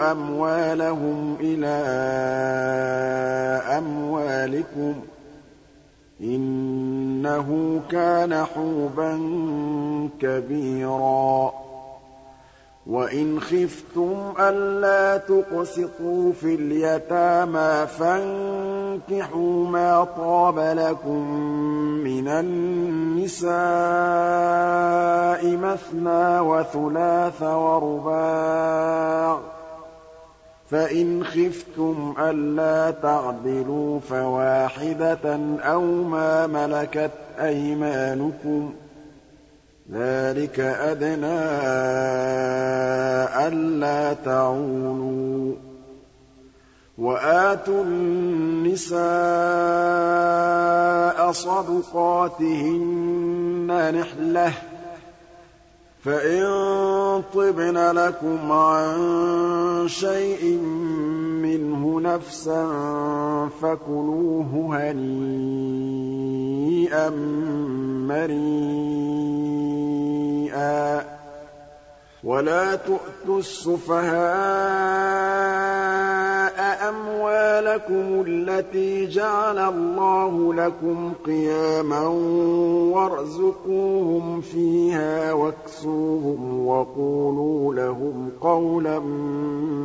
أَمْوَالَهُمْ إِلَىٰ أَمْوَالِكُمْ ۚ إِنَّهُ كَانَ حُوبًا كَبِيرًا. وَإِنْ خِفْتُمْ أَلَّا تُقْسِطُوا فِي الْيَتَامَىٰ فَانكِحُوا مَا طَابَ لَكُم مِّنَ النِّسَاءِ مَثْنَىٰ وَثُلَاثَ وَرُبَاعَ ۖ فَإِنْ خِفْتُمْ أَلَّا تَعْدِلُوا فَوَاحِدَةً أَوْ مَا مَلَكَتْ أَيْمَانُكُمْ ۚ ذَٰلِكَ أَدْنَىٰ أَلَّا تَعُولُوا ۚ وَآتُوا النِّسَاءَ صَدُقَاتِهِنَّ نِحْلَةً ۚ فَإِن طِبْنَ لَكُمْ عَن شَيْءٍ مِّنْهُ نَفْسًا فَكُلُوهُ هَنِيئًا مَّرِيئًا وَلَا تُؤْتُوا السُّفَهَاءَ أَمْوَالَكُمُ الَّتِي جَعَلَ اللَّهُ لَكُمْ قِيَامًا وَارْزُقُوهُمْ فِيهَا وَاكْسُوهُمْ وَقُولُوا لَهُمْ قَوْلًا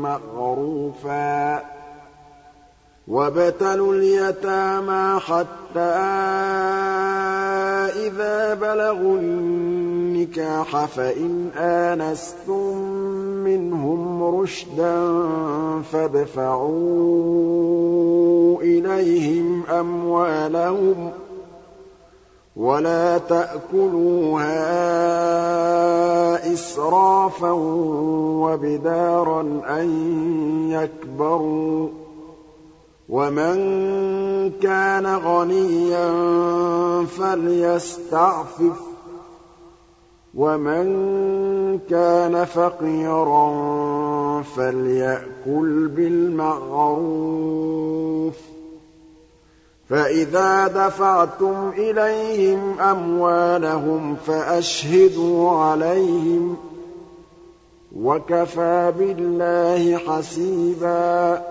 مَّعْرُوفًا وَابْتَلُوا الْيَتَامَىٰ حَتَّىٰ إِذَا بَلَغُوا النِّكَاحَ فَإِنْ آنَسْتُم مِّنْهُمْ رُشْدًا فَادْفَعُوا إِلَيْهِمْ أَمْوَالَهُمْ ۖ وَلَا تَأْكُلُوهَا إِسْرَافًا وَبِدَارًا أَن يَكْبَرُوا ۚ وَمَن كَانَ غَنِيًّا فَلْيَسْتَعْفِفْ ۖ وَمَن كَانَ فَقِيرًا فَلْيَأْكُلْ بِالْمَعْرُوفِ ۚ. فَإِذَا دَفَعْتُمْ إِلَيْهِمْ أَمْوَالَهُمْ فَأَشْهِدُوا عَلَيْهِمْ ۚ وَكَفَىٰ بِاللَّهِ حَسِيبًا.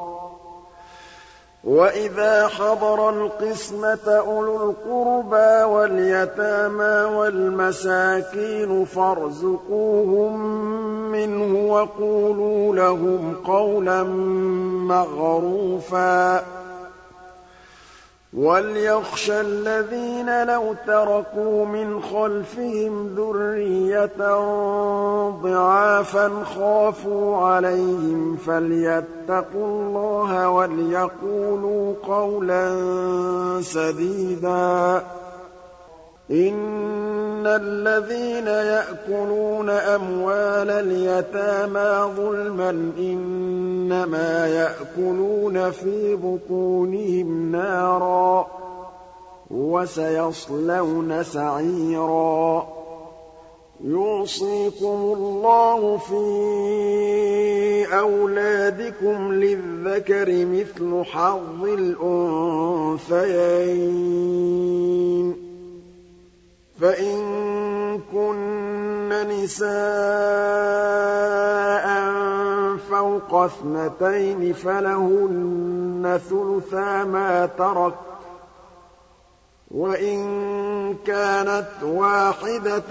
وَإِذَا حَضَرَ الْقِسْمَةَ أُولُو الْقُرْبَىٰ وَالْيَتَامَىٰ وَالْمَسَاكِينُ فَارْزُقُوهُم مِّنْهُ وَقُولُوا لَهُمْ قَوْلًا مَّعْرُوفًا وَلْيَخْشَ الَّذِينَ لَوْ تَرَكُوا مِنْ خَلْفِهِمْ ذُرِّيَّةً ضِعَافًا خَافُوا عَلَيْهِمْ فَلْيَتَّقُوا اللَّهَ وَلْيَقُولُوا قَوْلًا سَدِيدًا إِنَّ الَّذِينَ يَأْكُلُونَ أَمْوَالَ الْيَتَامَىٰ ظُلْمًا إِنَّمَا يَأْكُلُونَ فِي بُطُونِهِمْ نَارًا ۖ وَسَيَصْلَوْنَ سَعِيرًا يُوصِيكُمُ اللَّهُ فِي أَوْلَادِكُمْ ۖ لِلذَّكَرِ مِثْلُ حَظِّ الْأُنثَيَيْنِ ۚ فَإِن كُنَّ نِسَاءً فَوْقَ اثْنَتَيْنِ فَلَهُنَّ ثُلُثَا مَا تَرَكَ ۖ وَإِن كَانَتْ وَاحِدَةً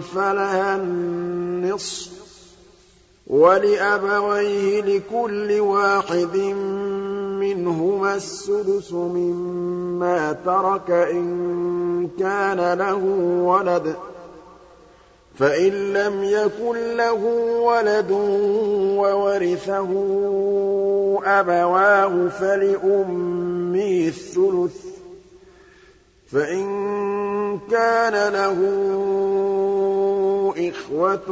فَلَهَا النِّصْفُ ۚ وَلِأَبَوَيْهِ لِكُلِّ وَاحِدٍ مِّنْهُمَا السُّدُسُ مِمَّا تَرَكَ إِن كَانَ لَهُ وَلَدٌ ۚ فَإِن لَّمْ يَكُن لَّهُ وَلَدٌ وَوَرِثَهُ أَبَوَاهُ فَلِأُمِّهِ الثُّلُثُ ۚ فَإِن كَانَ لَهُ إِخْوَةٌ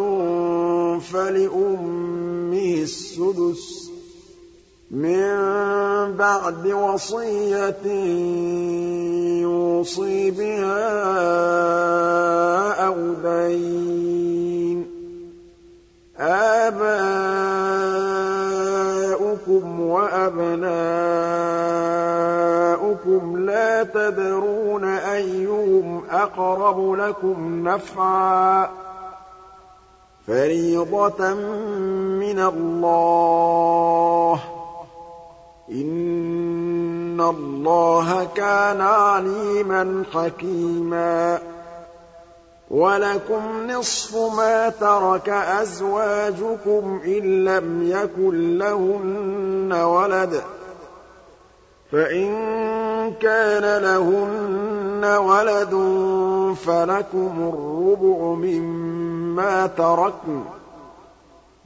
فَلِأُمِّهِ السُّدُسُ ۚ. مِن بَعْدِ وَصِيَّةٍ يُوصِي بِهَا أَوْ دَيْنٍ ۗ. آبَاؤُكُمْ وَأَبْنَاؤُكُمْ لَا تَدْرُونَ أَيُّهُمْ أَقْرَبُ لَكُمْ نَفْعًا ۚ. فَرِيضَةً مِّنَ اللَّهِ ۗ. إِنَّ اللَّهَ كَانَ عَلِيمًا حَكِيمًا وَلَكُمْ نِصْفُ مَا تَرَكَ أَزْوَاجُكُمْ إِن لَّمْ يَكُن لَّهُنَّ وَلَدٌ ۚ فَإِن كَانَ لَهُنَّ وَلَدٌ فَلَكُمُ الرُّبُعُ مِمَّا تَرَكْنَ ۚ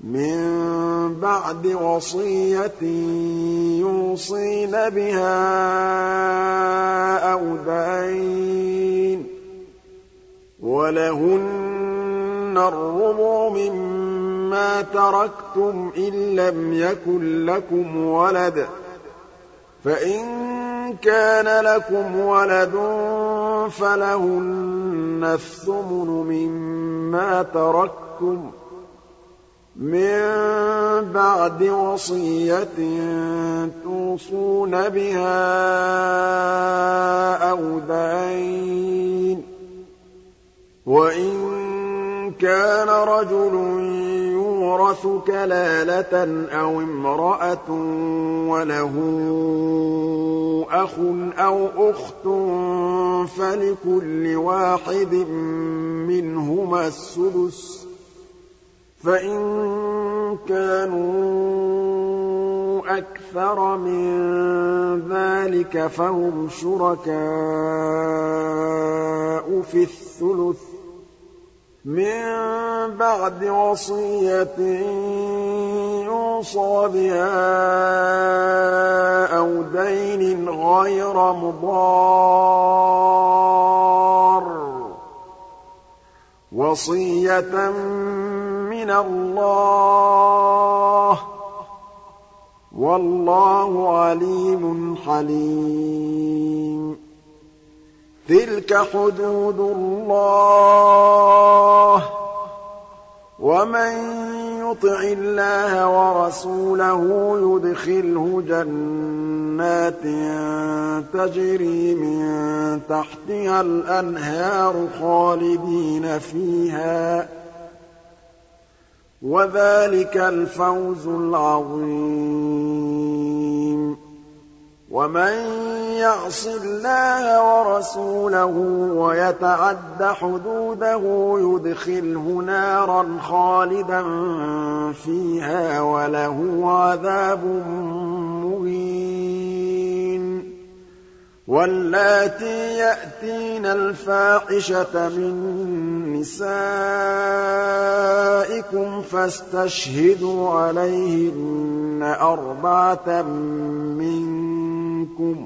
مِن بَعْدِ وَصِيَّةٍ يُوصِينَ بِهَا أَوْ دَيْنٍ ۗ وَلَهُنَّ الرُّبُعُ مِمَّا تَرَكْتُمْ إِن لَّمْ يَكُن لَّكُمْ وَلَدٌ ۚ فَإِن كَانَ لَكُمْ وَلَدٌ فَلَهُنَّ الثُّمُنُ مِمَّا تَرَكْتُم مِّن بَعْدِ وَصِيَّةٍ تُوصُونَ بِهَا أَوْ دَيْنٍ ۗ وَإِن كَانَ رَجُلٌ يُورَثُ كَلَالَةً أَوِ امْرَأَةٌ وَلَهُ أَخٌ أَوْ أُخْتٌ فَلِكُلِّ وَاحِدٍ مِّنْهُمَا السُّدُسُ ۚ. فَإِن كَانُوا أَكْثَرَ مِن ذَٰلِكَ فَهُمْ شُرَكَاءُ فِي الثُّلُثِ ۚ مِن بَعْدِ وَصِيَّةٍ يُوصَىٰ بِهَا أَوْ دَيْنٍ غَيْرَ مُضَارٍّ ۚ وَصِيَّةً مِّنَ اللَّهِ ۗ. وَاللَّهُ عَلِيمٌ حَلِيمٌ. تِلْكَ حُدُودُ اللَّهِ ۚ. وَمَن يُطِعِ اللَّهَ وَرَسُولَهُ يُدْخِلْهُ جَنَّاتٍ تَجْرِي مِن تَحْتِهَا الْأَنْهَارُ خَالِدِينَ فِيهَا ۚ. وَذَٰلِكَ الْفَوْزُ الْعَظِيمُ. وَمَن يَعْصِ اللَّهَ وَرَسُولَهُ وَيَتَعَدَّ حُدُودَهُ يُدْخِلْهُ نَارًا خَالِدًا فِيهَا وَلَهُ عَذَابٌ مُّهِينٌ. وَاللَّاتِي يَأْتِينَ الْفَاحِشَةَ مِن نِّسَائِكُمْ فَاسْتَشْهِدُوا عَلَيْهِنَّ أَرْبَعَةً مِّنكُمْ ۖ.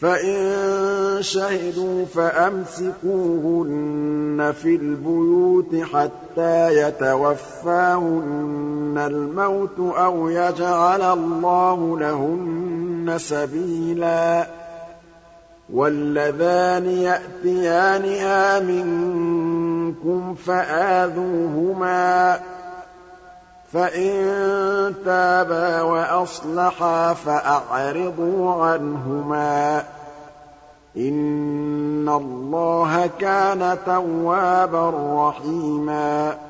فَإِن شَهِدُوا فَأَمْسِكُوهُنَّ فِي الْبُيُوتِ حَتَّىٰ يَتَوَفَّاهُنَّ الْمَوْتُ أَوْ يَجْعَلَ اللَّهُ لَهُنَّ سَبِيلًا. وَاللَّذَانِ يَأْتِيَانِهَا مِنكُمْ فَآذُوهُمَا ۖ فَإِن تَابَا وَأَصْلَحَا فَأَعْرِضُوا عَنْهُمَا ۗ. إِنَّ اللَّهَ كَانَ تَوَّابًا رَّحِيمًا.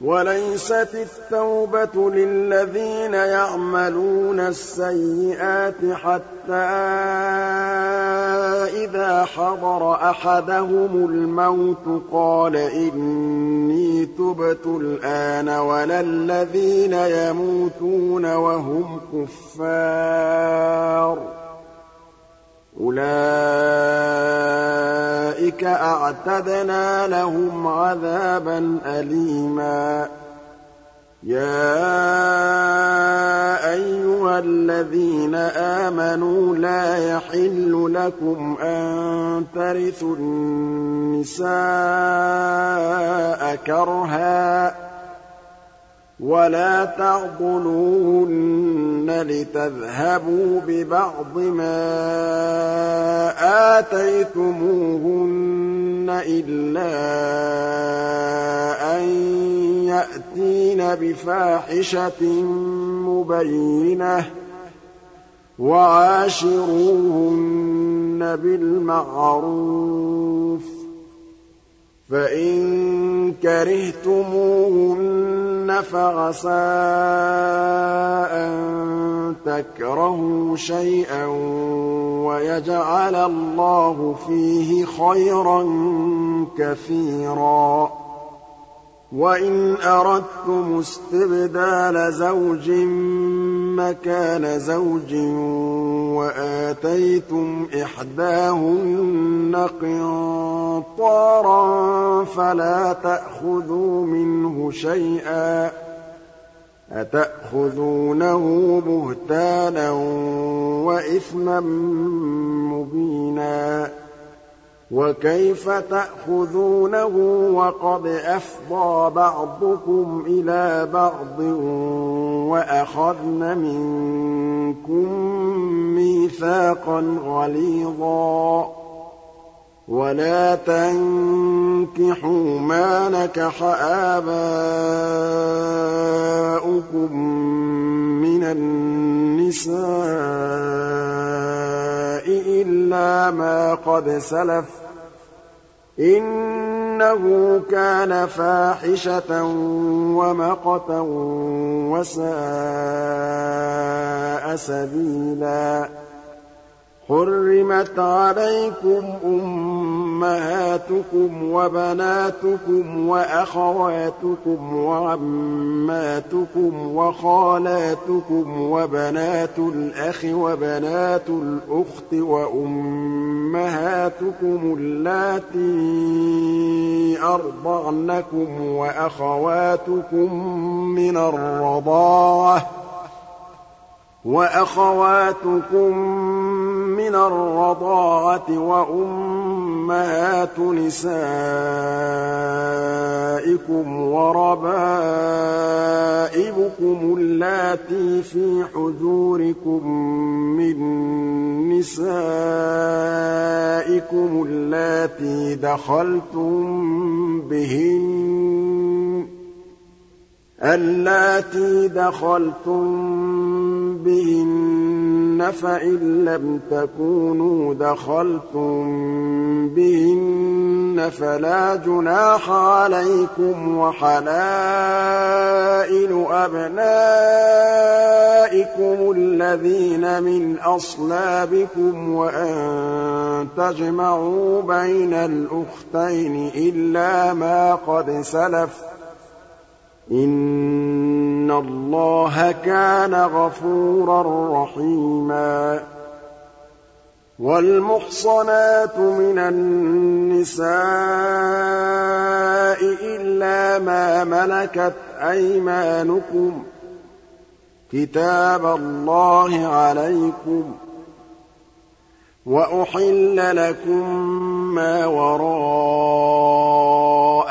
وَلَيْسَتِ التَّوْبَةُ لِلَّذِينَ يَعْمَلُونَ السَّيِّئَاتِ حَتَّىٰ إِذَا حَضَرَ أَحَدَهُمُ الْمَوْتُ قَالَ إِنِّي تُبْتُ الْآنَ وَلَا الَّذِينَ يَمُوتُونَ وَهُمْ كُفَّارٌ ۚ. أُولَٰئِكَ أَعْتَدْنَا لَهُمْ عَذَابًا أَلِيمًا. يَا أَيُّهَا الَّذِينَ آمَنُوا لَا يَحِلُّ لَكُمْ أَن تَرِثُوا النِّسَاءَ كَرْهًا ۖ. وَلَا تَعْضُلُوهُنَّ لِتَذْهَبُوا بِبَعْضِ مَا آتَيْتُمُوهُنَّ إِلَّا أَن يَأْتِينَ بِفَاحِشَةٍ مُّبَيِّنَةٍ ۚ وَعَاشِرُوهُنَّ بِالْمَعْرُوفِ ۚ فَإِن كَرِهْتُمُوهُنَّ فَعَسَىٰ أَن تَكْرَهُوا شَيْئًا وَيَجْعَلَ اللَّهُ فِيهِ خَيْرًا كَثِيرًا. وَإِنْ أَرَدتُّمُ اسْتِبْدَالَ زَوْجٍ مَّكَانَ زَوْجٍ وَآتَيْتُمْ إِحْدَاهُنَّ قِنطَارًا فَلَا تَأْخُذُوا مِنْهُ شَيْئًا ۚ أَتَأْخُذُونَهُ بُهْتَانًا وَإِثْمًا مُّبِينًا وَكَيْفَ تَأْخُذُونَهُ وَقَدْ أَفْضَىٰ بَعْضُكُمْ إِلَىٰ بَعْضٍ وَأَخَذْنَ مِنكُم مِّيثَاقًا غَلِيظًا وَلَا تَنكِحُوا مَا نَكَحَ آبَاؤُكُم مِّنَ النِّسَاءِ إِلَّا مَا قَدْ سَلَفَ ۚ إِنَّهُ كَانَ فَاحِشَةً وَمَقْتًا وَسَاءَ سَبِيلًا حُرِّمَتْ عَلَيْكُمْ أُمَّهَاتُكُمْ وَبَنَاتُكُمْ وَأَخَوَاتُكُمْ وَعَمَّاتُكُمْ وَخَالَاتُكُمْ وَبَنَاتُ الْأَخِ وَبَنَاتُ الْأُخْتِ وَأُمَّهَاتُكُمُ اللَّاتِي أَرْضَعْنَكُمْ وَأَخَوَاتُكُم مِّنَ الرَّضَاعَةِ وَأَخَوَاتُكُم مِّنَ الرَّضَاعَةِ وَأُمَّهَاتُ نِسَائِكُمْ وَرَبَائِبُكُمُ اللَّاتِي فِي حُجُورِكُم مِّن نِّسَائِكُمُ اللَّاتِي دَخَلْتُم بِهِنَّ اللَّاتِي دَخَلْتُم بِهِنَّ فَإِن لَّمْ تَكُونُوا دَخَلْتُم بِهِنَّ فَلَا جُنَاحَ عَلَيْكُمْ وَحَلَائِلُ أَبْنَائِكُمُ الَّذِينَ مِنْ أَصْلَابِكُمْ وَأَن تَجْمَعُوا بَيْنَ الْأُخْتَيْنِ إِلَّا مَا قَدْ سَلَفَ ۚ إِنَّ اللَّهَ كَانَ غَفُورًا رَّحِيمًا وَالْمُحْصَنَاتُ مِنَ النِّسَاءِ إِلَّا مَا مَلَكَتْ أَيْمَانُكُمْ ۖ كِتَابَ اللَّهِ عَلَيْكُمْ ۚ وَأُحِلَّ لَكُم مَّا وَرَاءَ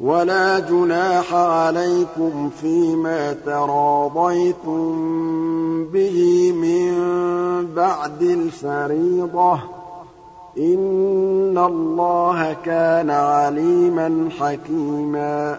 وَلَا جُنَاحَ عَلَيْكُمْ فِيمَا تَرَاضَيْتُم بِهِ مِن بَعْدِ الْفَرِيضَةِ ۚ. إِنَّ اللَّهَ كَانَ عَلِيمًا حَكِيمًا.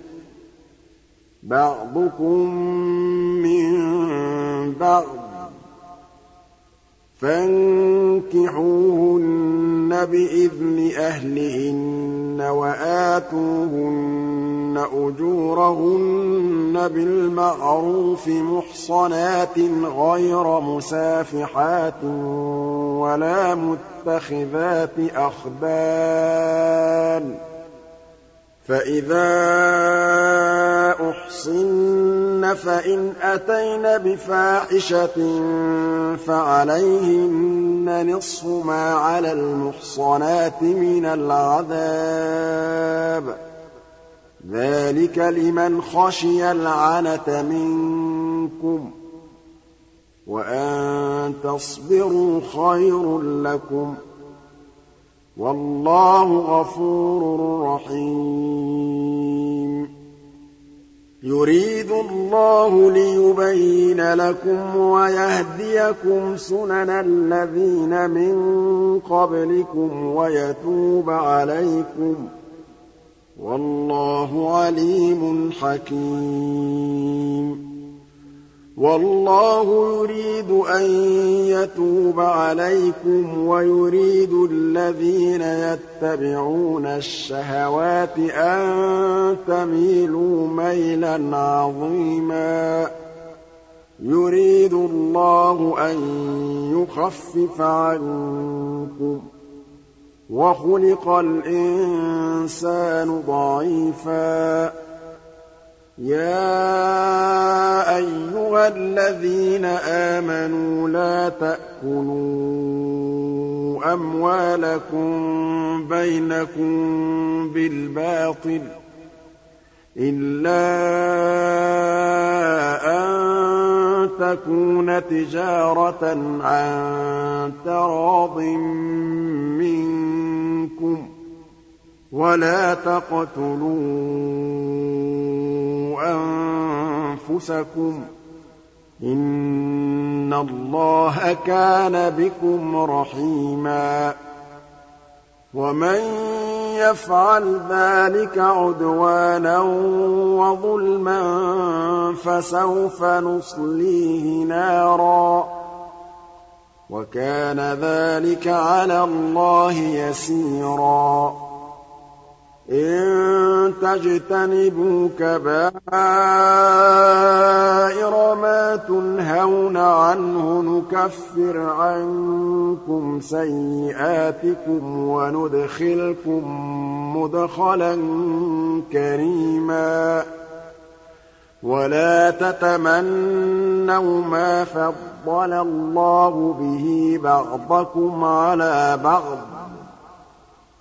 بَعْضُكُم مِّن بَعْضٍ ۚ فَانكِحُوهُنَّ بِإِذْنِ أَهْلِهِنَّ وَآتُوهُنَّ أُجُورَهُنَّ بِالْمَعْرُوفِ مُحْصَنَاتٍ غَيْرَ مُسَافِحَاتٍ وَلَا مُتَّخِذَاتِ أَخْدَانٍ ۚ فَإِذَا أُحْصِنَّ فَإِنْ أَتَيْنَ بِفَاحِشَةٍ فَعَلَيْهِنَّ نِصْفُ مَا عَلَى الْمُحْصَنَاتِ مِنَ الْعَذَابِ ۚ ذَٰلِكَ لِمَنْ خَشِيَ الْعَنَتَ مِنكُمْ ۚ وَأَن تَصْبِرُوا خَيْرٌ لَّكُمْ ۗ وَاللَّهُ غَفُورٌ رَّحِيمٌ. يُرِيدُ اللَّهُ لِيُبَيِّنَ لَكُمْ وَيَهْدِيَكُمْ سُنَنَ الَّذِينَ مِن قَبْلِكُمْ وَيَتُوبَ عَلَيْكُمْ ۗ. وَاللَّهُ عَلِيمٌ حَكِيمٌ. وَاللَّهُ يُرِيدُ أَن يَتُوبَ عَلَيْكُمْ وَيُرِيدُ الَّذِينَ يَتَّبِعُونَ الشَّهَوَاتِ أَن تَمِيلُوا مَيْلًا عَظِيمًا. يُرِيدُ اللَّهُ أَن يُخَفِّفَ عَنكُمْ ۚ. وَخُلِقَ الْإِنسَانُ ضَعِيفًا. يَا أَيُّهَا الَّذِينَ آمَنُوا لَا تَأْكُلُوا أَمْوَالَكُم بَيْنَكُم بِالْبَاطِلِ إِلَّا أَن تَكُونَ تِجَارَةً عَن تَرَاضٍ مِّنكُمْ ۚ وَلَا تَقْتُلُوا أَنفُسَكُمْ ۚ إِنَّ اللَّهَ كَانَ بِكُمْ رَحِيمًا وَمَن يَفْعَلْ ذَٰلِكَ عُدْوَانًا وَظُلْمًا فَسَوْفَ نُصْلِيهِ نَارًا ۚ وَكَانَ ذَٰلِكَ عَلَى اللَّهِ يَسِيرًا إِن تَجْتَنِبُوا كَبَائِرَ مَا تُنْهَوْنَ عَنْهُ نُكَفِّرْ عَنكُمْ سَيِّئَاتِكُمْ وَنُدْخِلْكُم مُّدْخَلًا كَرِيمًا. وَلَا تَتَمَنَّوْا مَا فَضَّلَ اللَّهُ بِهِ بَعْضَكُمْ عَلَىٰ بَعْضٍ.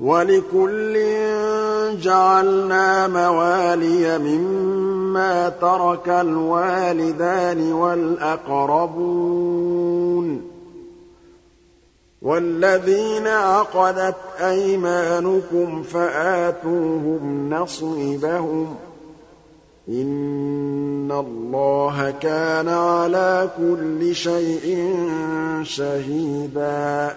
وَلِكُلٍّ جَعَلْنَا مَوَالِيَ مِمَّا تَرَكَ الْوَالِدَانِ وَالْأَقْرَبُونَ ۚ وَالَّذِينَ عَقَدَتْ أَيْمَانُكُمْ فَآتُوهُمْ نَصِيبَهُمْ ۚ إِنَّ اللَّهَ كَانَ عَلَىٰ كُلِّ شَيْءٍ شَهِيدًا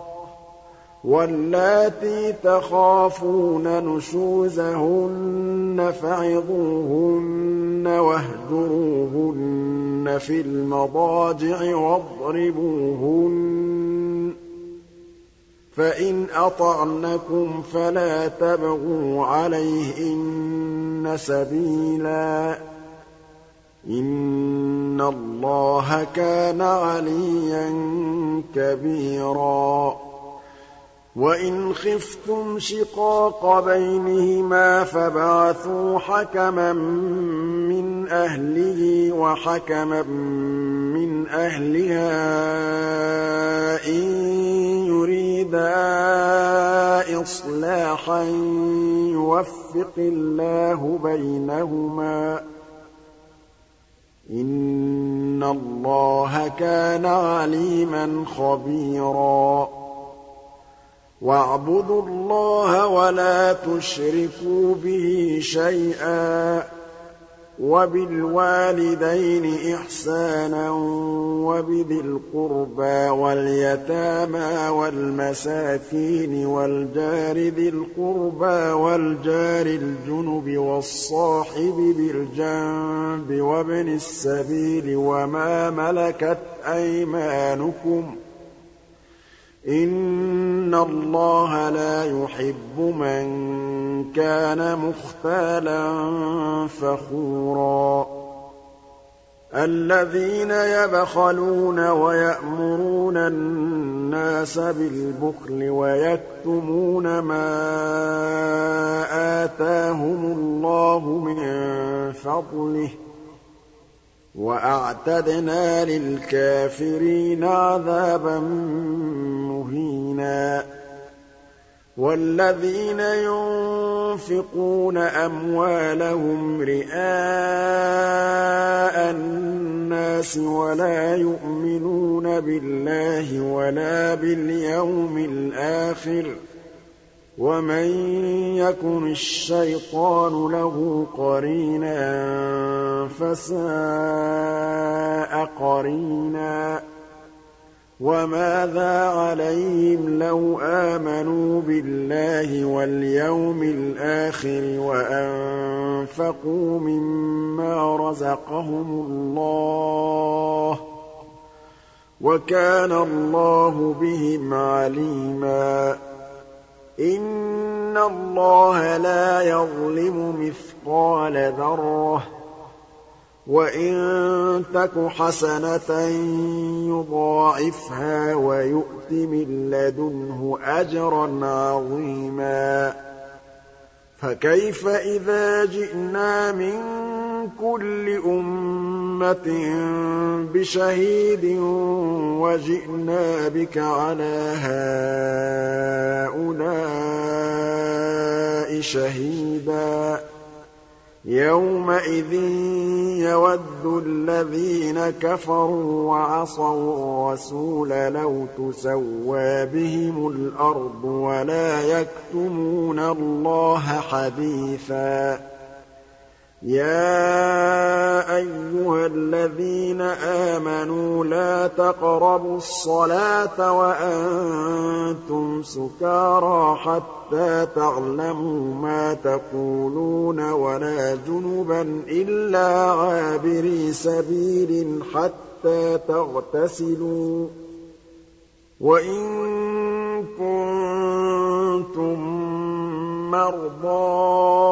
وَاللَّاتِي تَخَافُونَ نُشُوزَهُنَّ فَعِظُوهُنَّ وَاهْجُرُوهُنَّ فِي الْمَضَاجِعِ وَاضْرِبُوهُنَّ ۖ فَإِنْ أَطَعْنَكُمْ فَلَا تَبْغُوا عَلَيْهِنَّ سَبِيلًا ۗ إِنَّ اللَّهَ كَانَ عَلِيًّا كَبِيرًا وَإِنْ خِفْتُمْ شِقَاقَ بَيْنِهِمَا فَابْعَثُوا حَكَمًا مِّنْ أَهْلِهِ وَحَكَمًا مِّنْ أَهْلِهَا إِن يُرِيدَا إِصْلَاحًا يُوَفِّقِ اللَّهُ بَيْنَهُمَا ۗ إِنَّ اللَّهَ كَانَ عَلِيمًا خَبِيرًا وَاعْبُدُوا اللَّهَ وَلَا تُشْرِكُوا بِهِ شَيْئًا ۖ وَبِالْوَالِدَيْنِ إِحْسَانًا وَبِذِي الْقُرْبَىٰ وَالْيَتَامَىٰ وَالْمَسَاكِينِ وَالْجَارِ ذِي الْقُرْبَىٰ وَالْجَارِ الْجُنُبِ وَالصَّاحِبِ بِالْجَنبِ وَابْنِ السَّبِيلِ وَمَا مَلَكَتْ أَيْمَانُكُمْ ۗ إِنَّ اللَّهَ لَا يُحِبُّ مَن كَانَ مُخْتَالًا فَخُورًا الَّذِينَ يَبْخَلُونَ وَيَأْمُرُونَ النَّاسَ بِالْبُخْلِ وَيَكْتُمُونَ مَا آتَاهُمُ اللَّهُ مِن فَضْلِهِ ۗ وَأَعْتَدْنَا لِلْكَافِرِينَ عَذَابًا مُّهِينًا. وَالَّذِينَ يُنفِقُونَ أَمْوَالَهُمْ رِئَاءَ النَّاسِ وَلَا يُؤْمِنُونَ بِاللَّهِ وَلَا بِالْيَوْمِ الْآخِرِ ۗ وَمَن يَكُنِ الشَّيْطَانُ لَهُ قَرِينًا فَسَاءَ قَرِينًا وَمَاذَا عَلَيْهِمْ لَوْ آمَنُوا بِاللَّهِ وَالْيَوْمِ الْآخِرِ وَأَنفَقُوا مِمَّا رَزَقَهُمُ اللَّهُ ۚ وَكَانَ اللَّهُ بِهِمْ عَلِيمًا إِنَّ اللَّهَ لَا يَظْلِمُ مِثْقَالَ ذَرَّةٍ ۖ وَإِن تَكُ حَسَنَةً يُضَاعِفْهَا وَيُؤْتِ مِن لَّدُنْهُ أَجْرًا عَظِيمًا فَكَيْفَ إِذَا جِئْنَا مِن كُلِّ أُمَّةٍ بِشَهِيدٍ وَجِئْنَا بِكَ عَلَىٰ هَٰؤُلَاءِ شَهِيدًا يَوْمَئِذٍ يَوَدُّ الَّذِينَ كَفَرُوا وَعَصَوُا الرَّسُولَ لَوْ تُسَوَّىٰ بِهِمُ الْأَرْضُ وَلَا يَكْتُمُونَ اللَّهَ حَدِيثًا يَا أَيُّهَا الَّذِينَ آمَنُوا لَا تَقْرَبُوا الصَّلَاةَ وَأَنتُمْ سُكَارَىٰ حَتَّىٰ تَعْلَمُوا مَا تَقُولُونَ وَلَا جُنُبًا إِلَّا عَابِرِي سَبِيلٍ حَتَّىٰ تَغْتَسِلُوا ۚ. وَإِن كُنتُم مَّرْضَىٰ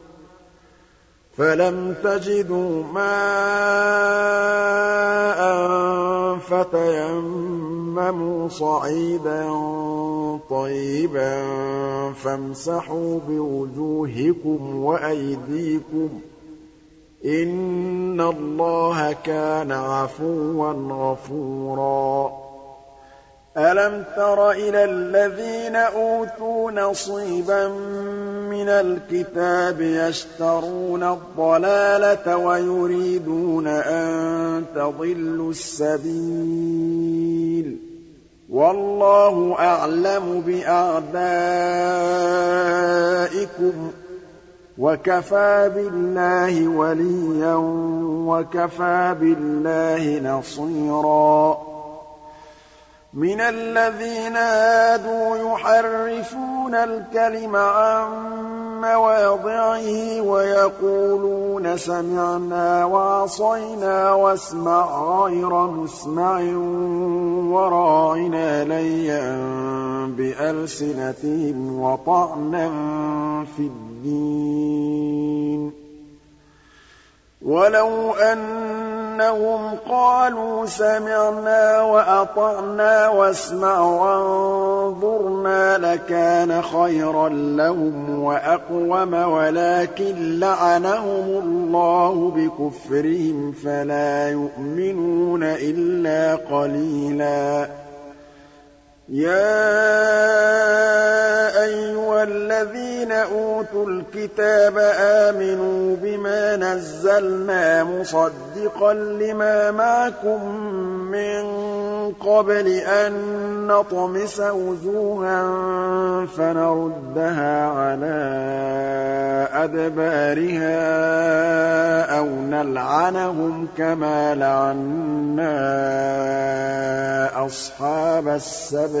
فَلَمْ تَجِدُوا مَاءً فَتَيَمَّمُوا صَعِيدًا طَيِّبًا فَامْسَحُوا بِوُجُوهِكُمْ وَأَيْدِيكُمْ ۗ إِنَّ اللَّهَ كَانَ عَفُوًّا غَفُورًا أَلَمْ تَرَ إِلَى الَّذِينَ أُوتُوا نَصِيبًا مِّنَ الْكِتَابِ يَشْتَرُونَ الضَّلَالَةَ وَيُرِيدُونَ أَن تَضِلُّوا السَّبِيلَ وَاللَّهُ أَعْلَمُ بِأَعْدَائِكُمْ ۚ وَكَفَىٰ بِاللَّهِ وَلِيًّا وَكَفَىٰ بِاللَّهِ نَصِيرًا مِنَ الَّذِينَ هَادُوا يُحَرِّفُونَ الْكَلِمَ عَن مَّوَاضِعِهِ وَيَقُولُونَ سَمِعْنَا وَعَصَيْنَا وَاسْمَعْ غَيْرَ مُسْمَعٍ وَرَاعِنَا لَيًّا بِأَلْسِنَتِهِمْ وَطَعْنًا فِي الدِّينِ. وَلَوْ أَنَّهُمْ قَالُوا سَمِعْنَا وَأَطَعْنَا وَاسْمَعْ وَانظُرْنَا لَكَانَ خَيْرًا لَّهُمْ وَأَقْوَمَ وَلَٰكِن لَّعَنَهُمُ اللَّهُ بِكُفْرِهِمْ فَلَا يُؤْمِنُونَ إِلَّا قَلِيلًا. يَا أَيُّهَا الَّذِينَ أُوتُوا الْكِتَابَ آمِنُوا بِمَا نَزَّلْنَا مُصَدِّقًا لِّمَا مَعَكُم مِّن قَبْلِ أَن نَّطْمِسَ وُجُوهًا فَنَرُدَّهَا عَلَىٰ أَدْبَارِهَا أَوْ نَلْعَنَهُمْ كَمَا لَعَنَّا أَصْحَابَ السَّبْتِ ۚ.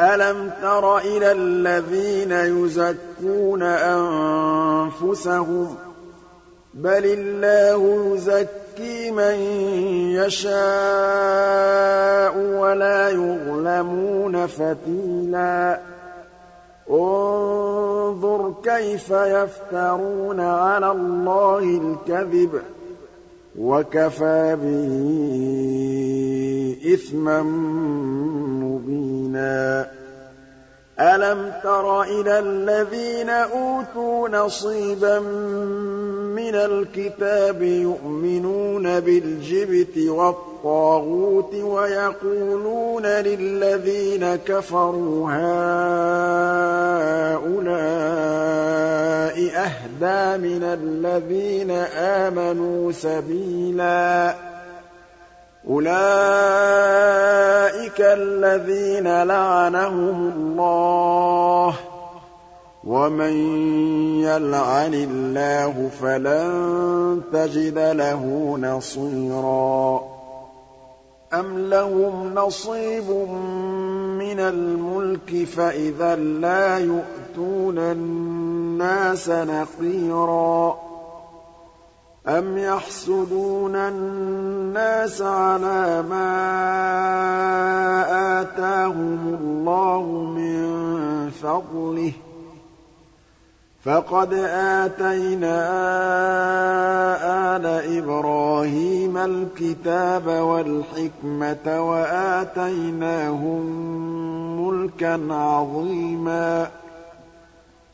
أَلَمْ تَرَ إِلَى الَّذِينَ يُزَكُّونَ أَنفُسَهُم ۚ؟ بَلِ اللَّهُ يُزَكِّي مَن يَشَاءُ وَلَا يُظْلَمُونَ فَتِيلًا. انظُرْ كَيْفَ يَفْتَرُونَ عَلَى اللَّهِ الْكَذِبَ ۖ. وَكَفَىٰ بِهِ إِثْمًا مُّبِينًا. أَلَمْ تَرَ إِلَى الَّذِينَ أُوتُوا نَصِيبًا مِّنَ الْكِتَابِ يُؤْمِنُونَ بِالْجِبْتِ وَالطَّاغُوتِ وَيَقُولُونَ لِلَّذِينَ كَفَرُوا هَٰؤُلَاءِ أَهْدَىٰ مِنَ الَّذِينَ آمَنُوا سَبِيلًا أُولَٰئِكَ الَّذِينَ لَعَنَهُمُ اللَّهُ ۖ وَمَن يَلْعَنِ اللَّهُ فَلَن تَجِدَ لَهُ نَصِيرًا. أَمْ لَهُمْ نَصِيبٌ مِّنَ الْمُلْكِ فَإِذًا لَّا يُؤْتُونَ النَّاسَ نَقِيرًا. أَمْ يَحْسُدُونَ النَّاسَ عَلَىٰ مَا آتَاهُمُ اللَّهُ مِن فَضْلِهِ ۖ فَقَدْ آتَيْنَا آلَ إِبْرَاهِيمَ الْكِتَابَ وَالْحِكْمَةَ وَآتَيْنَاهُم مُّلْكًا عَظِيمًا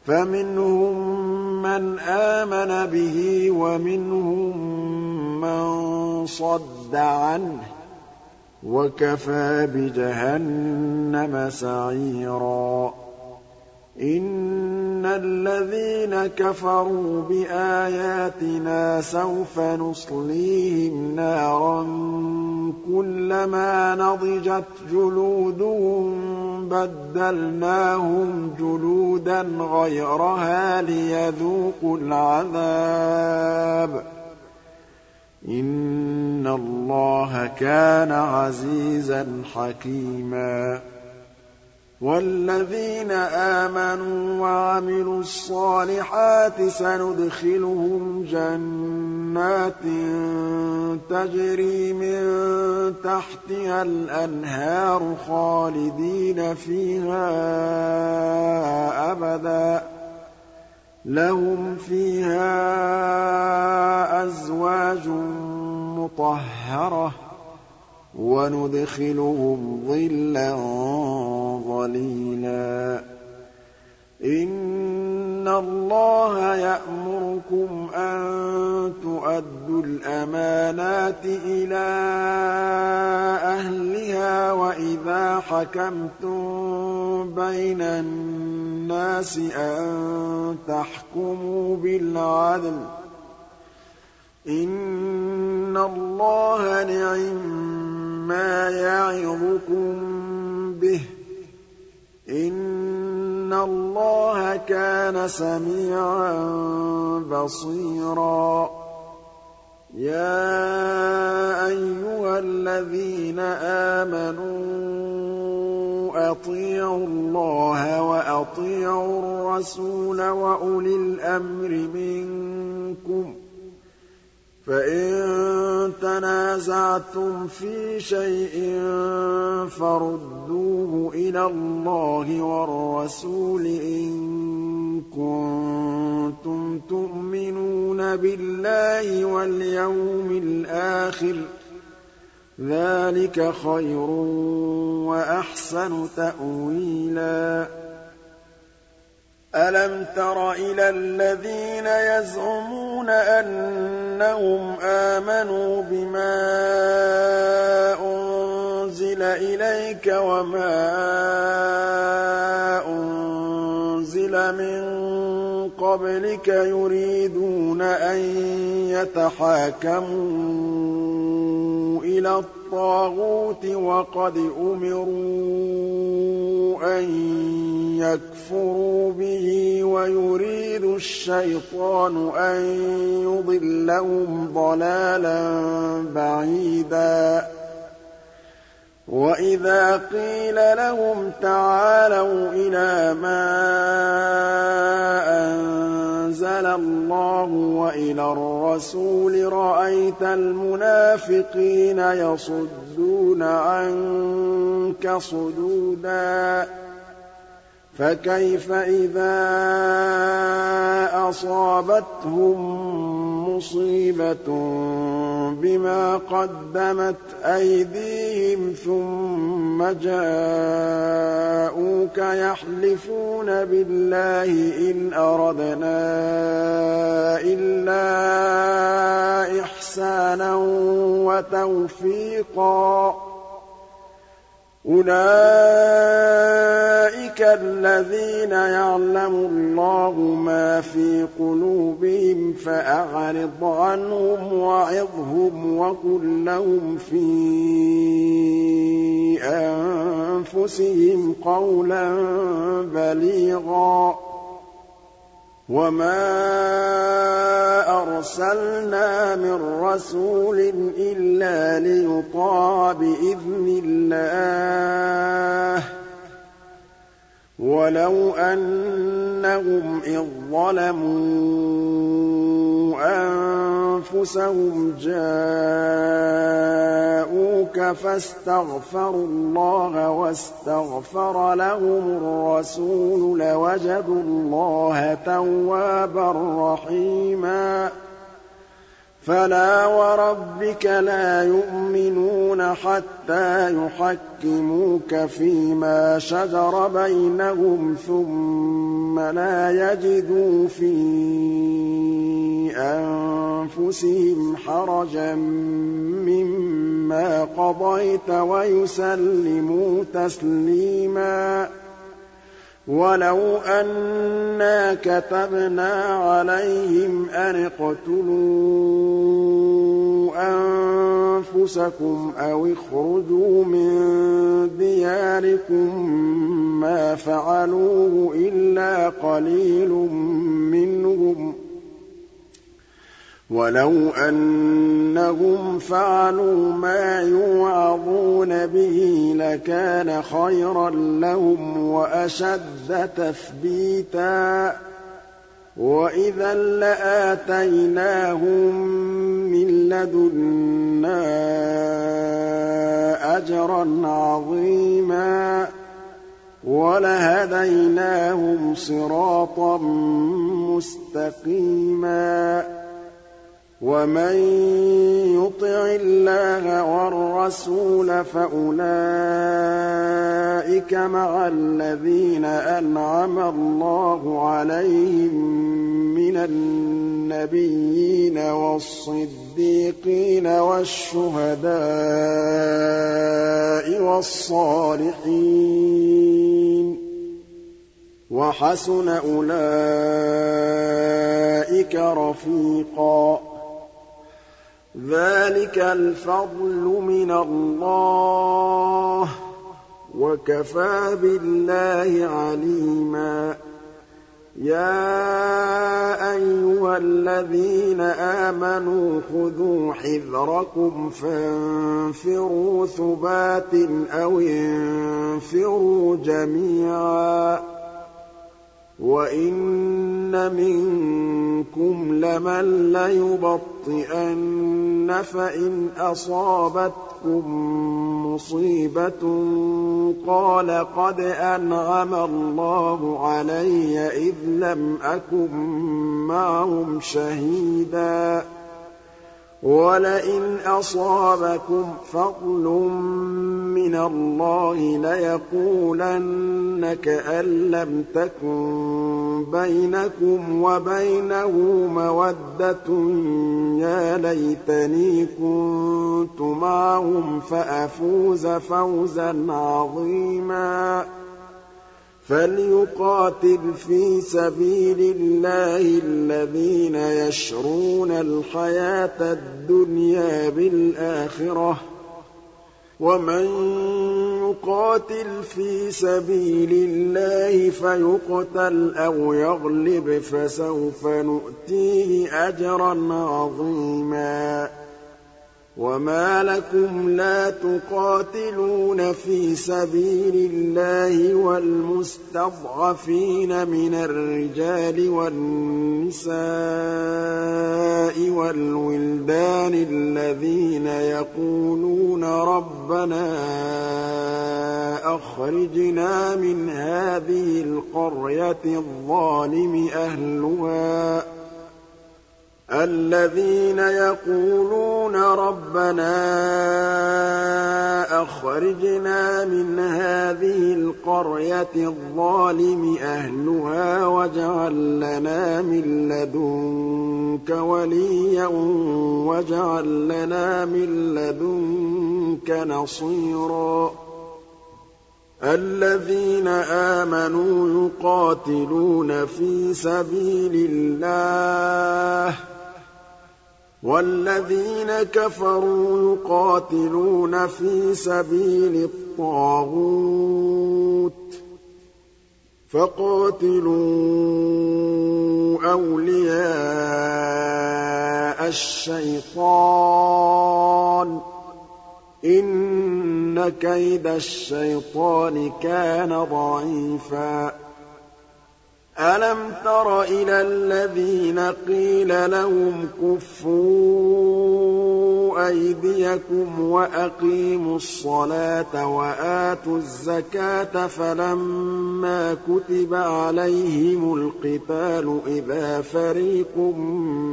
فَمِنْهُم مَّنْ آمَنَ بِهِ وَمِنْهُم مَّن صَدَّ عَنْهُ ۚ وَكَفَىٰ بِجَهَنَّمَ سَعِيرًا. إِنَّ الَّذِينَ كَفَرُوا بِآيَاتِنَا سَوْفَ نُصْلِيهِمْ نَارًا كُلَّمَا نَضِجَتْ جُلُودُهُم بَدَّلْنَاهُمْ جُلُودًا غَيْرَهَا لِيَذُوقُوا الْعَذَابَ ۗ إِنَّ اللَّهَ كَانَ عَزِيزًا حَكِيمًا وَالَّذِينَ آمَنُوا وَعَمِلُوا الصَّالِحَاتِ سَنُدْخِلُهُمْ جَنَّاتٍ تَجْرِي مِن تَحْتِهَا الْأَنْهَارُ خَالِدِينَ فِيهَا أَبَدًا ۖ. لَّهُمْ فِيهَا أَزْوَاجٌ مُّطَهَّرَةٌ. وَنُدْخِلُهُمْ ظِلًّا ظَلِيلًا. إِنَّ اللَّهَ يَأْمُرُكُمْ أَن تُؤَدُّوا الْأَمَانَاتِ إِلَىٰ أَهْلِهَا وَإِذَا حَكَمْتُم بَيْنَ النَّاسِ أَن تَحْكُمُوا بِالْعَدْلِ ۚ إِنَّ اللَّهَ نِعِمَّا يَعِظُكُم بِهِ ۗ إِنَّ اللَّهَ كَانَ سَمِيعًا بَصِيرًا. يَا أَيُّهَا الَّذِينَ آمَنُوا أَطِيعُوا اللَّهَ وَأَطِيعُوا الرَّسُولَ وَأُولِي الْأَمْرِ مِنكُمْ ۖ فَإِن تَنَازَعْتُمْ فِي شَيْءٍ فَرُدُّوهُ إِلَى اللَّهِ وَالرَّسُولِ إِن كُنتُمْ تُؤْمِنُونَ بِاللَّهِ وَالْيَوْمِ الْآخِرِ ۚ ذَٰلِكَ خَيْرٌ وَأَحْسَنُ تَأْوِيلًا أَلَمْ تَرَ إِلَى الَّذِينَ يَزْعُمُونَ أَنَّهُمْ آمَنُوا بِمَا أُنزِلَ إِلَيْكَ وَمَا أُنزِلَ مِن قَبْلِكَ يُرِيدُونَ أَن يَتَحَاكَمُوا إِلَى الطَّاغُوتِ وَقَدْ أُمِرُوا أَن يَكْفُرُوا بِهِ وَيُرِيدُ الشَّيْطَانُ أَن يُضِلَّهُمْ ضَلَالًا بَعِيدًا وَإِذَا قِيلَ لَهُمْ تَعَالَوْا إِلَىٰ مَا أَنزَلَ اللَّهُ وَإِلَى الرَّسُولِ رَأَيْتَ الْمُنَافِقِينَ يَصُدُّونَ عَنكَ صُدُودًا فَكَيْفَ إِذَا أَصَابَتْهُم مُّصِيبَةٌ بِمَا قَدَّمَتْ أَيْدِيهِمْ ثُمَّ جَاءُوكَ يَحْلِفُونَ بِاللَّهِ إِنْ أَرَدْنَا إِلَّا إِحْسَانًا وَتَوْفِيقًا أُولَٰئِكَ الَّذِينَ يَعْلَمُ اللَّهُ مَا فِي قُلُوبِهِمْ فَأَعْرِضْ عَنْهُمْ وَعِظْهُمْ وَقُل لَّهُمْ فِي أَنفُسِهِمْ قَوْلًا بَلِيغًا وَمَا أَرْسَلْنَا مِن رَّسُولٍ إِلَّا لِيُطَاعَ بِإِذْنِ اللَّهِ ۚ وَلَوْ أَنَّهُمْ إِذ ظَّلَمُوا أَنفُسَهُمْ جَاءُوكَ فَاسْتَغْفَرُوا اللَّهَ وَاسْتَغْفَرَ لَهُمُ الرَّسُولُ لَوَجَدُوا اللَّهَ تَوَّابًا رَّحِيمًا فَلَا وَرَبِّكَ لَا يُؤْمِنُونَ حَتَّىٰ يُحَكِّمُوكَ فِيمَا شَجَرَ بَيْنَهُمْ ثُمَّ لَا يَجِدُوا فِي أَنفُسِهِمْ حَرَجًا مِّمَّا قَضَيْتَ وَيُسَلِّمُوا تَسْلِيمًا وَلَوْ أَنَّا كَتَبْنَا عَلَيْهِمْ أَنِ اقْتُلُوا أَنفُسَكُمْ أَوِ اخْرُجُوا مِن دِيَارِكُم مَّا فَعَلُوهُ إِلَّا قَلِيلٌ مِّنْهُمْ ۖ وَلَوْ أَنَّهُمْ فَعَلُوا مَا يُوعَظُونَ بِهِ لَكَانَ خَيْرًا لَّهُمْ وَأَشَدَّ تَثْبِيتًا وَإِذًا لَّآتَيْنَاهُم مِّن لَّدُنَّا أَجْرًا عَظِيمًا وَلَهَدَيْنَاهُمْ صِرَاطًا مُّسْتَقِيمًا وَمَن يُطِعِ اللَّهَ وَالرَّسُولَ فَأُولَٰئِكَ مَعَ الَّذِينَ أَنْعَمَ اللَّهُ عَلَيْهِم مِّنَ النَّبِيِّينَ وَالصِّدِّيقِينَ وَالشُّهَدَاءِ وَالصَّالِحِينَ ۚ وَحَسُنَ أُولَٰئِكَ رَفِيقًا ذَٰلِكَ الْفَضْلُ مِنَ اللَّهِ ۚ وَكَفَىٰ بِاللَّهِ عَلِيمًا. يَا أَيُّهَا الَّذِينَ آمَنُوا خُذُوا حِذْرَكُمْ فَانفِرُوا ثُبَاتٍ أَوِ انفِرُوا جَمِيعًا. وَإِنَّ مِنكُمْ لَمَن لَّيُبَطِّئَنَّ فَإِنْ أَصَابَتْكُم مُّصِيبَةٌ قَالَ قَدْ أَنْعَمَ اللَّهُ عَلَيَّ إِذْ لَمْ أَكُن مَّعَهُمْ شَهِيدًا وَلَئِنْ أَصَابَكُمْ فَضْلٌ مِّنَ اللَّهِ لَيَقُولَنَّ كَأَن لَّمْ تَكُن بَيْنَكُمْ وَبَيْنَهُ مَوَدَّةٌ يَا لَيْتَنِي كُنتُ مَعَهُمْ فَأَفُوزَ فَوْزًا عَظِيمًا فَلْيُقَاتِلْ فِي سَبِيلِ اللَّهِ الَّذِينَ يَشْرُونَ الْحَيَاةَ الدُّنْيَا بِالْآخِرَةِ ۚ. وَمَن يُقَاتِلْ فِي سَبِيلِ اللَّهِ فَيُقْتَلْ أَوْ يَغْلِبْ فَسَوْفَ نُؤْتِيهِ أَجْرًا عَظِيمًا. وَمَا لَكُمْ لَا تُقَاتِلُونَ فِي سَبِيلِ اللَّهِ وَالْمُسْتَضْعَفِينَ مِنَ الرِّجَالِ وَالنِّسَاءِ وَالْوِلْدَانِ الَّذِينَ يَقُولُونَ رَبَّنَا أَخْرِجْنَا مِنْ هَٰذِهِ الْقَرْيَةِ الظَّالِمِ أَهْلُهَا الَّذِينَ يَقُولُونَ رَبَّنَا أَخْرِجْنَا مِنْ هَٰذِهِ الْقَرْيَةِ الظَّالِمِ أَهْلُهَا وَاجْعَل لَّنَا مِن لَّدُنكَ وَلِيًّا وَاجْعَل لَّنَا مِن لَّدُنكَ نَصِيرًا. الَّذِينَ آمَنُوا يُقَاتِلُونَ فِي سَبِيلِ اللَّهِ وَالَّذِينَ كَفَرُوا يُقَاتِلُونَ فِي سَبِيلِ الطَّاغُوتِ فَقَاتِلُوا أَوْلِيَاءَ الشَّيْطَانِ ۖ إِنَّ كَيْدَ الشَّيْطَانِ كَانَ ضَعِيفًا أَلَمْ تَرَ إِلَى الَّذِينَ قِيلَ لَهُمْ كُفُّوا أَيْدِيَكُمْ وَأَقِيمُوا الصَّلَاةَ وَآتُوا الزَّكَاةَ فَلَمَّا كُتِبَ عَلَيْهِمُ الْقِتَالُ إِذَا فَرِيقٌ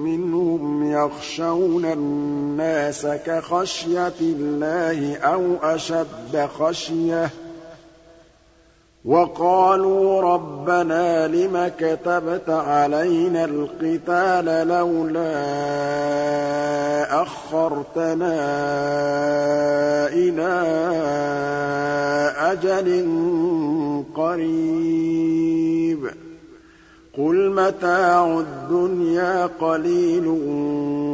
مِّنْهُمْ يَخْشَوْنَ النَّاسَ كَخَشْيَةِ اللَّهِ أَوْ أَشَدَّ خَشْيَةً وَقَالُوا رَبَّنَا لِمَ كَتَبْتَ عَلَيْنَا الْقِتَالَ لَوْلَا أَخَّرْتَنَا إِلَىٰ أَجَلٍ قَرِيبٍ ۗ. قُلْ مَتَاعُ الدُّنْيَا قَلِيلٌ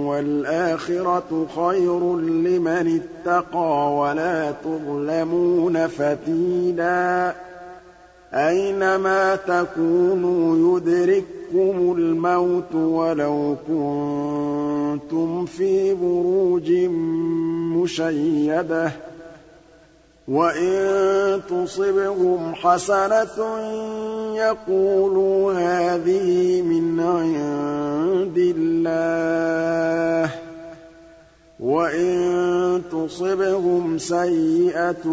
وَالْآخِرَةُ خَيْرٌ لِّمَنِ اتَّقَىٰ وَلَا تُظْلَمُونَ فَتِيلًا. أَيْنَمَا تَكُونُوا يُدْرِككُّمُ الْمَوْتُ وَلَوْ كُنتُمْ فِي بُرُوجٍ مُّشَيَّدَةٍ ۗ وَإِن تُصِبْهُمْ حَسَنَةٌ يَقُولُوا هَٰذِهِ مِنْ عِندِ اللَّهِ ۖ وَإِن تُصِبْهُمْ سَيِّئَةٌ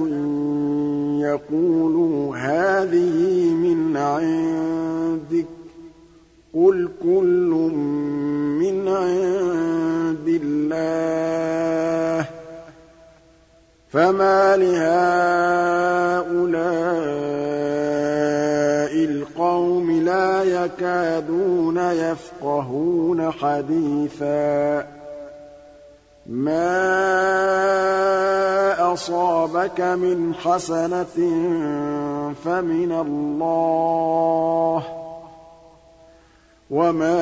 يَقُولُوا هَٰذِهِ مِنْ عِندِكَ ۚ قُلْ كُلٌّ مِّنْ عِندِ اللَّهِ ۖ فَمَالِ هَٰؤُلَاءِ الْقَوْمِ لَا يَكَادُونَ يَفْقَهُونَ حَدِيثًا مَا أَصَابَكَ مِنْ حَسَنَةٍ فَمِنَ اللَّهِ ۖ وَمَا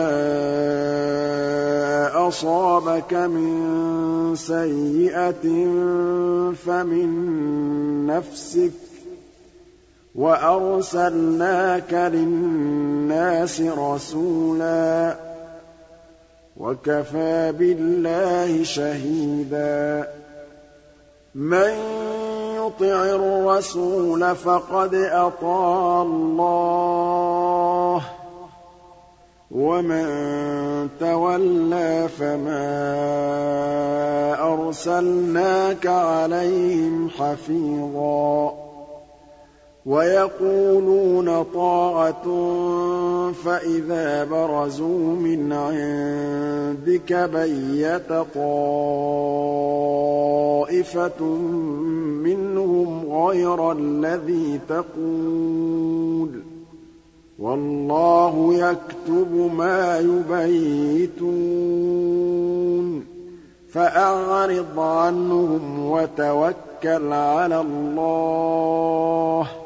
أَصَابَكَ مِن سَيِّئَةٍ فَمِن نَّفْسِكَ ۚ وَأَرْسَلْنَاكَ لِلنَّاسِ رَسُولًا وَكَفَىٰ بِاللَّهِ شَهِيدًا. مَّن يُطِعِ الرَّسُولَ فَقَدْ أَطَاعَ اللَّهَ ۖ. وَمَن تَوَلَّىٰ فَمَا أَرْسَلْنَاكَ عَلَيْهِمْ حَفِيظًا. وَيَقُولُونَ طَاعَةٌ فَإِذَا بَرَزُوا مِنْ عِندِكَ بَيَّتَ طَائِفَةٌ مِّنْهُمْ غَيْرَ الَّذِي تَقُولُ ۖ وَاللَّهُ يَكْتُبُ مَا يُبَيِّتُونَ فَأَعْرِضْ عَنْهُمْ وَتَوَكَّلْ عَلَى اللَّهِ ۚ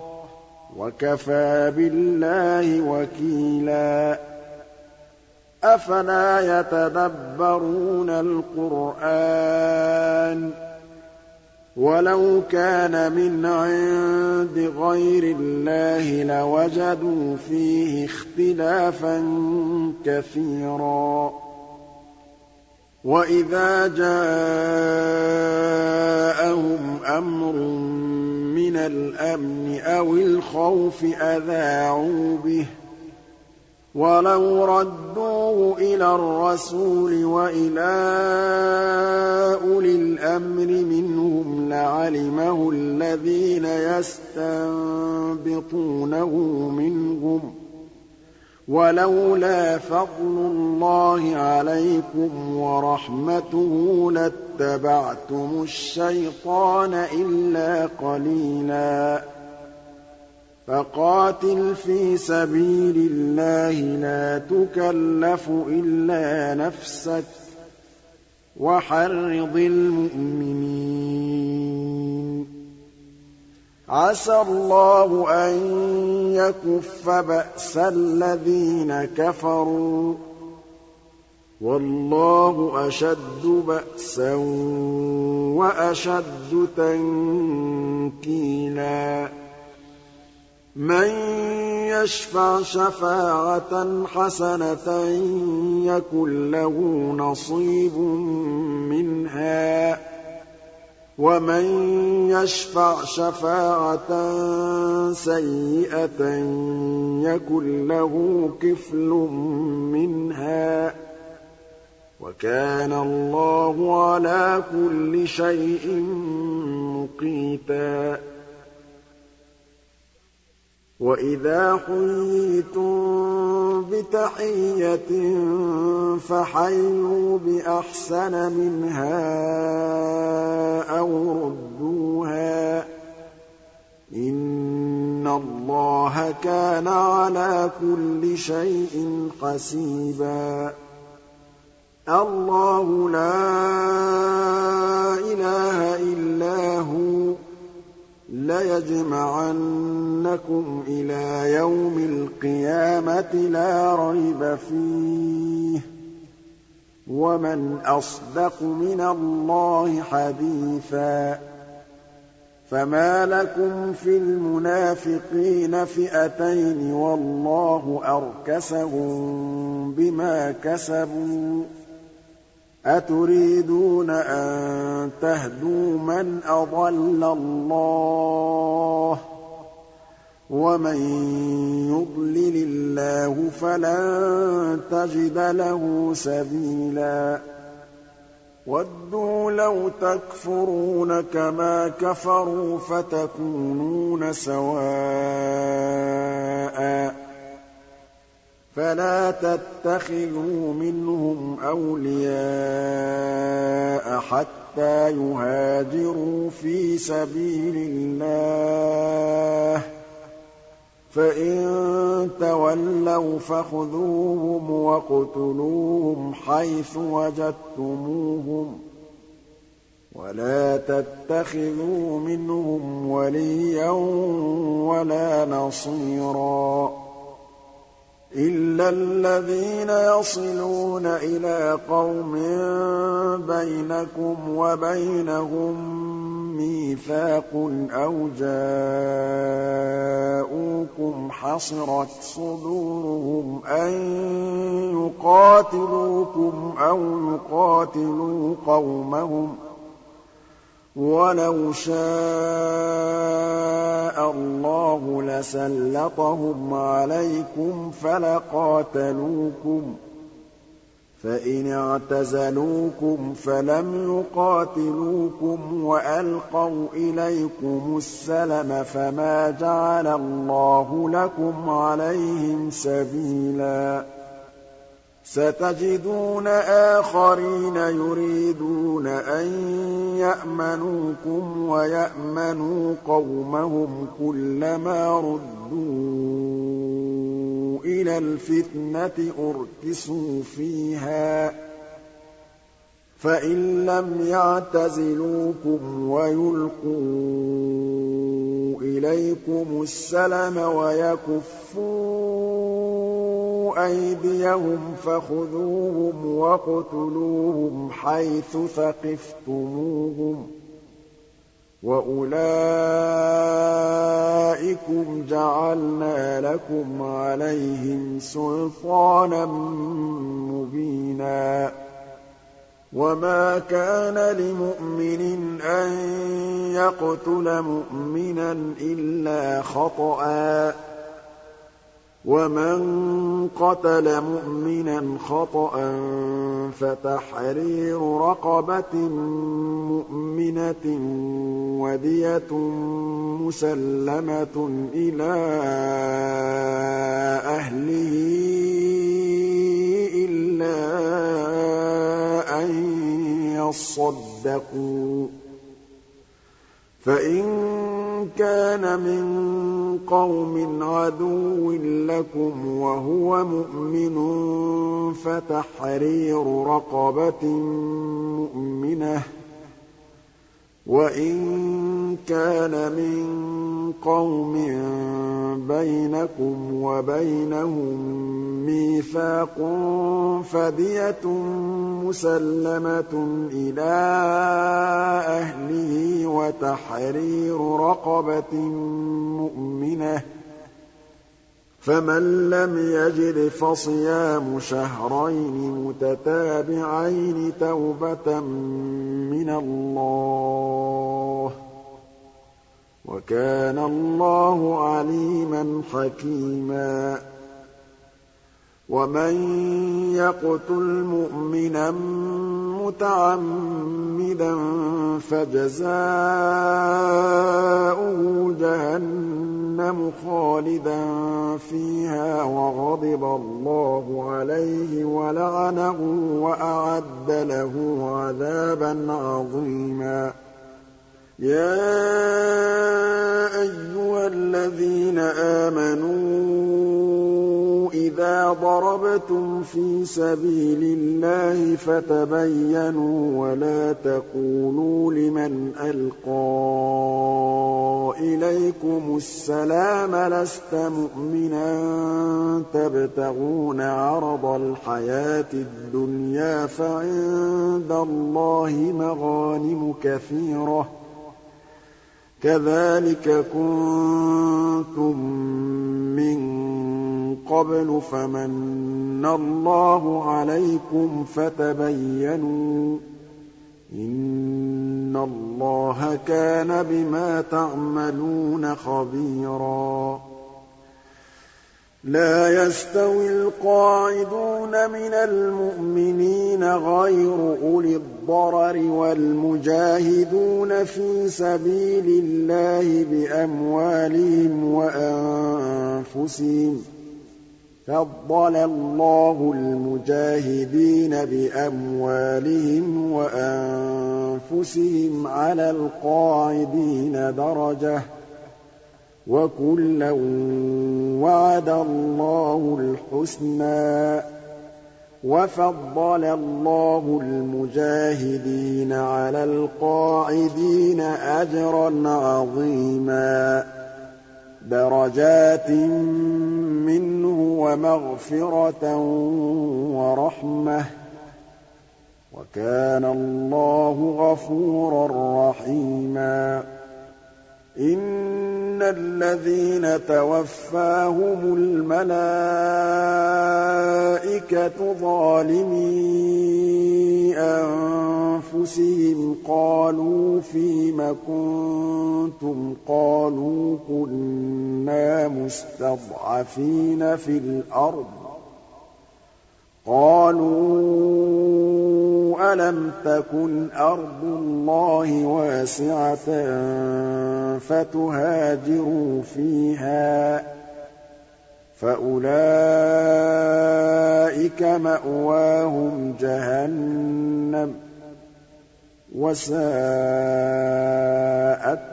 وَكَفَىٰ بِاللَّهِ وَكِيلًا. أَفَلَا يَتَدَبَّرُونَ الْقُرْآنَ ۚ وَلَوْ كَانَ مِنْ عِندِ غَيْرِ اللَّهِ لَوَجَدُوا فِيهِ اخْتِلَافًا كَثِيرًا. وَإِذَا جَاءَهُمْ أَمْرٌ مِّنَ الْأَمْنِ أَوِ الْخَوْفِ أَذَاعُوا بِهِ ۖ. وَلَوْ رَدُّوهُ إِلَى الرَّسُولِ وَإِلَىٰ أُولِي الْأَمْرِ مِنْهُمْ لَعَلِمَهُ الَّذِينَ يَسْتَنبِطُونَهُ مِنْهُمْ ۗ. وَلَوْلَا فَضْلُ اللَّهِ عَلَيْكُمْ وَرَحْمَتُهُ لَاتَّبَعْتُمُ الشَّيْطَانَ إِلَّا قَلِيلًا. فَقَاتِلْ فِي سَبِيلِ اللَّهِ لَا تُكَلَّفُ إِلَّا نَفْسَكَ ۚ وَحَرِّضِ الْمُؤْمِنِينَ. عَسَى اللَّهُ أَن يَكُفَّ بَأْسَ الَّذِينَ كَفَرُوا ۚ. وَاللَّهُ أَشَدُّ بَأْسًا وَأَشَدُّ تَنكِيلًا. مَّن يَشْفَعْ شَفَاعَةً حَسَنَةً يَكُن لَّهُ نَصِيبٌ مِّنْهَا. وَمَن يَشْفَعْ شَفَاعَةً سَيِّئَةً يَكُن لَّهُ كِفْلٌ مِّنْهَا ۗ وَكَانَ اللَّهُ عَلَىٰ كُلِّ شَيْءٍ مُّقِيتًا. وَإِذَا حُيِّيتُم بِتَحِيَّةٍ فَحَيُّوا بِأَحْسَنَ مِنْهَا أَوْ رُدُّوهَا ۗ. إِنَّ اللَّهَ كَانَ عَلَىٰ كُلِّ شَيْءٍ حَسِيبًا. اللَّهُ لَا إِلَٰهَ إِلَّا هُوَ ۚ. لَيَجْمَعَنَّكُمْ إِلَىٰ يَوْمِ الْقِيَامَةِ لَا رَيْبَ فِيهِ ۗ. وَمَنْ أَصْدَقُ مِنَ اللَّهِ حَدِيثًا. فَمَا لَكُمْ فِي الْمُنَافِقِينَ فِئَتَيْنِ وَاللَّهُ أَرْكَسَهُم بِمَا كَسَبُوا ۚ. أَتُرِيدُونَ أَن تَهْدُوا مَنْ أَضَلَّ اللَّهُ ۖ وَمَن يُضْلِلِ اللَّهُ فَلَن تَجِدَ لَهُ سَبِيلًا. وَدُّوا لَوْ تَكْفُرُونَ كَمَا كَفَرُوا فَتَكُونُونَ سَوَاءً ۖ. فَلَا تَتَّخِذُوا مِنْهُمْ أَوْلِيَاءَ حَتَّىٰ يُهَاجِرُوا فِي سَبِيلِ اللَّهِ ۚ. فَإِن تَوَلَّوْا فَخُذُوهُمْ وَاقْتُلُوهُمْ حَيْثُ وَجَدتُّمُوهُمْ ۖ. وَلَا تَتَّخِذُوا مِنْهُمْ وَلِيًّا وَلَا نَصِيرًا. إِلَّا الَّذِينَ يَصِلُونَ إِلَىٰ قَوْمٍ بَيْنَكُمْ وَبَيْنَهُم مِّيثَاقٌ أَوْ جَاءُوكُمْ حَصِرَتْ صُدُورُهُمْ أَن يُقَاتِلُوكُمْ أَوْ يُقَاتِلُوا قَوْمَهُمْ ۚ وَلَوْ شَاءَ اللَّهُ لَسَلَّطَهُمْ عَلَيْكُمْ فَلَقَاتَلُوكُمْ ۚ فَإِنِ اعْتَزَلُوكُمْ فَلَمْ يُقَاتِلُوكُمْ وَأَلْقَوْا إِلَيْكُمُ السَّلَمَ فَمَا جَعَلَ اللَّهُ لَكُمْ عَلَيْهِمْ سَبِيلًا. سَتَجِدُونَ آخَرِينَ يُرِيدُونَ أَن يَأْمَنُوكُمْ وَيَأْمَنُوا قَوْمَهُمْ كُلَّمَا رُدُّوا إِلَى الْفِتْنَةِ أُرْكِسُوا فِيهَا ۚ فَإِن لَّمْ يَعْتَزِلُوكُمْ وَيُلْقُوا إِلَيْكُمُ السَّلَمَ وَيَكُفُّوا أَيْدِيَهُمْ فَخُذُوهُمْ وَاقْتُلُوهُمْ حَيْثُ ثَقِفْتُمُوهُمْ ۚ وَأُولَٰئِكُمْ جَعَلْنَا لَكُمْ عَلَيْهِمْ سُلْطَانًا مُّبِينًا وَمَا كَانَ لِمُؤْمِنٍ أَن يَقْتُلَ مُؤْمِنًا إِلَّا خَطَأً ۚ وَمَن قَتَلَ مُؤْمِنًا خَطَأً فَتَحْرِيرُ رَقَبَةٍ مُّؤْمِنَةٍ وَدِيَةٌ مُّسَلَّمَةٌ إِلَىٰ أَهْلِهِ إِلَّا أَن يَصَّدَّقُوا ۚ فَإِن كَانَ مِن قَوْمٍ عَدُوٍّ لَّكُمْ وَهُوَ مُؤْمِنٌ فَتَحْرِيرُ رَقَبَةٍ مُّؤْمِنَةٍ ۖ وَإِن كَانَ مِن قَوْمٍ بَيْنَكُمْ وَبَيْنَهُم مِّيثَاقٌ فَدِيَةٌ مُّسَلَّمَةٌ إِلَىٰ أَهْلِهِ وَتَحْرِيرُ رَقَبَةٍ مُّؤْمِنَةٍ فَمَن لَّمْ يَجِدْ فَصِيَامُ شَهْرَيْنِ مُتَتَابِعَيْنِ تَوْبَةً مِّنَ اللَّهِ ۗ وَكَانَ اللَّهُ عَلِيمًا حَكِيمًا وَمَن يَقْتُلْ مُؤْمِنًا مُّتَعَمِّدًا فَجَزَاؤُهُ جَهَنَّمُ خَالِدًا فِيهَا وَغَضِبَ اللَّهُ عَلَيْهِ وَلَعَنَهُ وَأَعَدَّ لَهُ عَذَابًا عَظِيمًا يَا أَيُّهَا الَّذِينَ آمَنُوا إِذَا ضَرَبْتُمْ فِي سَبِيلِ اللَّهِ فَتَبَيَّنُوا وَلَا تَقُولُوا لِمَنْ أَلْقَىٰ إِلَيْكُمُ السَّلَامَ لَسْتَ مُؤْمِنًا تَبْتَغُونَ عَرَضَ الْحَيَاةِ الدُّنْيَا فَعِندَ اللَّهِ مَغَانِمُ كَثِيرَةٌ كَذَٰلِكَ كُنتُم مِّن قَبْلُ فَمَنَّ اللَّهُ عَلَيْكُمْ فَتَبَيَّنُوا ۚ إِنَّ اللَّهَ كَانَ بِمَا تَعْمَلُونَ خَبِيرًا لَا يَسْتَوِي الْقَاعِدُونَ مِنَ الْمُؤْمِنِينَ غَيْرُ أُولِي الضَّرَرِ وَالْمُجَاهِدُونَ فِي سَبِيلِ اللَّهِ بِأَمْوَالِهِمْ وَأَنفُسِهِمْ ۚ. فَضَّلَ اللَّهُ الْمُجَاهِدِينَ بِأَمْوَالِهِمْ وَأَنفُسِهِمْ عَلَى الْقَاعِدِينَ دَرَجَةً ۚ. وَكُلًّا وَعَدَ اللَّهُ الْحُسْنَىٰ ۚ وَفَضَّلَ اللَّهُ الْمُجَاهِدِينَ عَلَى الْقَاعِدِينَ أَجْرًا عَظِيمًا دَرَجَاتٍ مِّنْهُ وَمَغْفِرَةً وَرَحْمَةً ۚ وَكَانَ اللَّهُ غَفُورًا رَّحِيمًا إِنَّ الَّذِينَ تَوَفَّاهُمُ الْمَلَائِكَةُ ظَالِمِي أَنفُسِهِمْ قَالُوا فِيمَ كُنتُمْ ۖ قَالُوا كُنَّا مُسْتَضْعَفِينَ فِي الْأَرْضِ ۚ قَالُوا أَلَمْ تَكُنْ أَرْضُ اللَّهِ وَاسِعَةً فَتُهَاجِرُوا فِيهَا ۚ فَأُولَٰئِكَ مَأْوَاهُمْ جَهَنَّمُ ۖ وَسَاءَتْ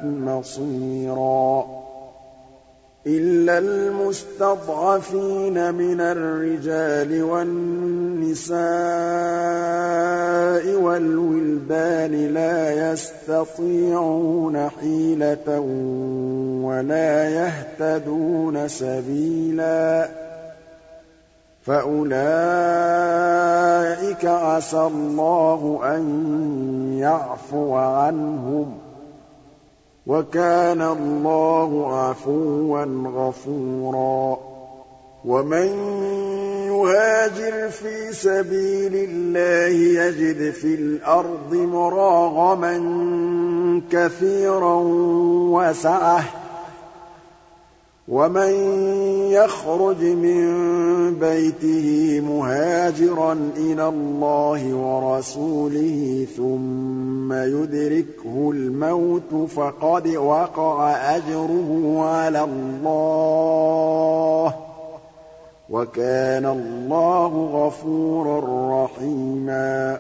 مَصِيرًا إِلَّا الْمُسْتَضْعَفِينَ مِنَ الرِّجَالِ وَالنِّسَاءِ وَالْوِلْدَانِ لَا يَسْتَطِيعُونَ حِيلَةً وَلَا يَهْتَدُونَ سَبِيلًا فَأُولَٰئِكَ عَسَى اللَّهُ أَن يَعْفُوَ عَنْهُمْ ۚ وَكَانَ اللَّهُ عَفُوًّا غَفُورًا. وَمَن يُهَاجِرْ فِي سَبِيلِ اللَّهِ يَجِدْ فِي الْأَرْضِ مُرَاغَمًا كَثِيرًا وَسَعَةً. وَمَن يَخْرُجْ مِن بَيْتِهِ مُهَاجِرًا إِلَى اللَّهِ وَرَسُولِهِ ثُمَّ يُدْرِكْهُ الْمَوْتُ فَقَدْ وَقَعَ أَجْرُهُ عَلَى اللَّهِ ۗ وَكَانَ اللَّهُ غَفُورًا رَّحِيمًا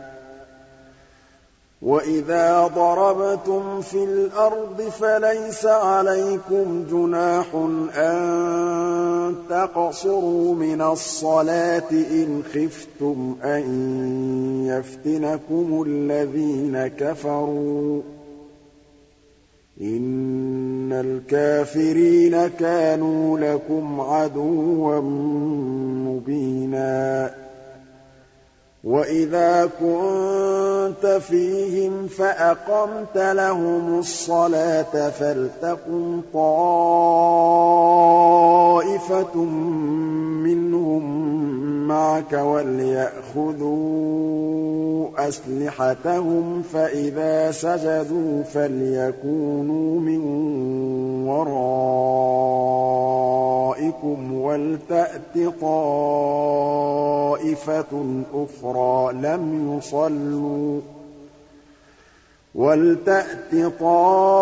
وَإِذَا ضَرَبْتُمْ فِي الْأَرْضِ فَلَيْسَ عَلَيْكُمْ جُنَاحٌ أَن تَقْصُرُوا مِنَ الصَّلَاةِ إِنْ خِفْتُمْ أَن يَفْتِنَكُمُ الَّذِينَ كَفَرُوا ۚ إِنَّ الْكَافِرِينَ كَانُوا لَكُمْ عَدُوًّا مُّبِينًا وَإِذَا كُنتَ فِيهِمْ فَأَقَمْتَ لَهُمُ الصَّلَاةَ فَلْتَقُمْ طَائِفَةٌ مِّنْهُم مَّعَكَ وَلْيَأْخُذُوا أَسْلِحَتَهُمْ ۖ فَإِذَا سَجَدُوا فَلْيَكُونُوا مِن وَرَائِكُمْ وَلْتَأْتِ طَائِفَةٌ أُخْرَىٰ لَمْ يُصَلُّوا. وَلْتَأْتِ طَائِفَةٌ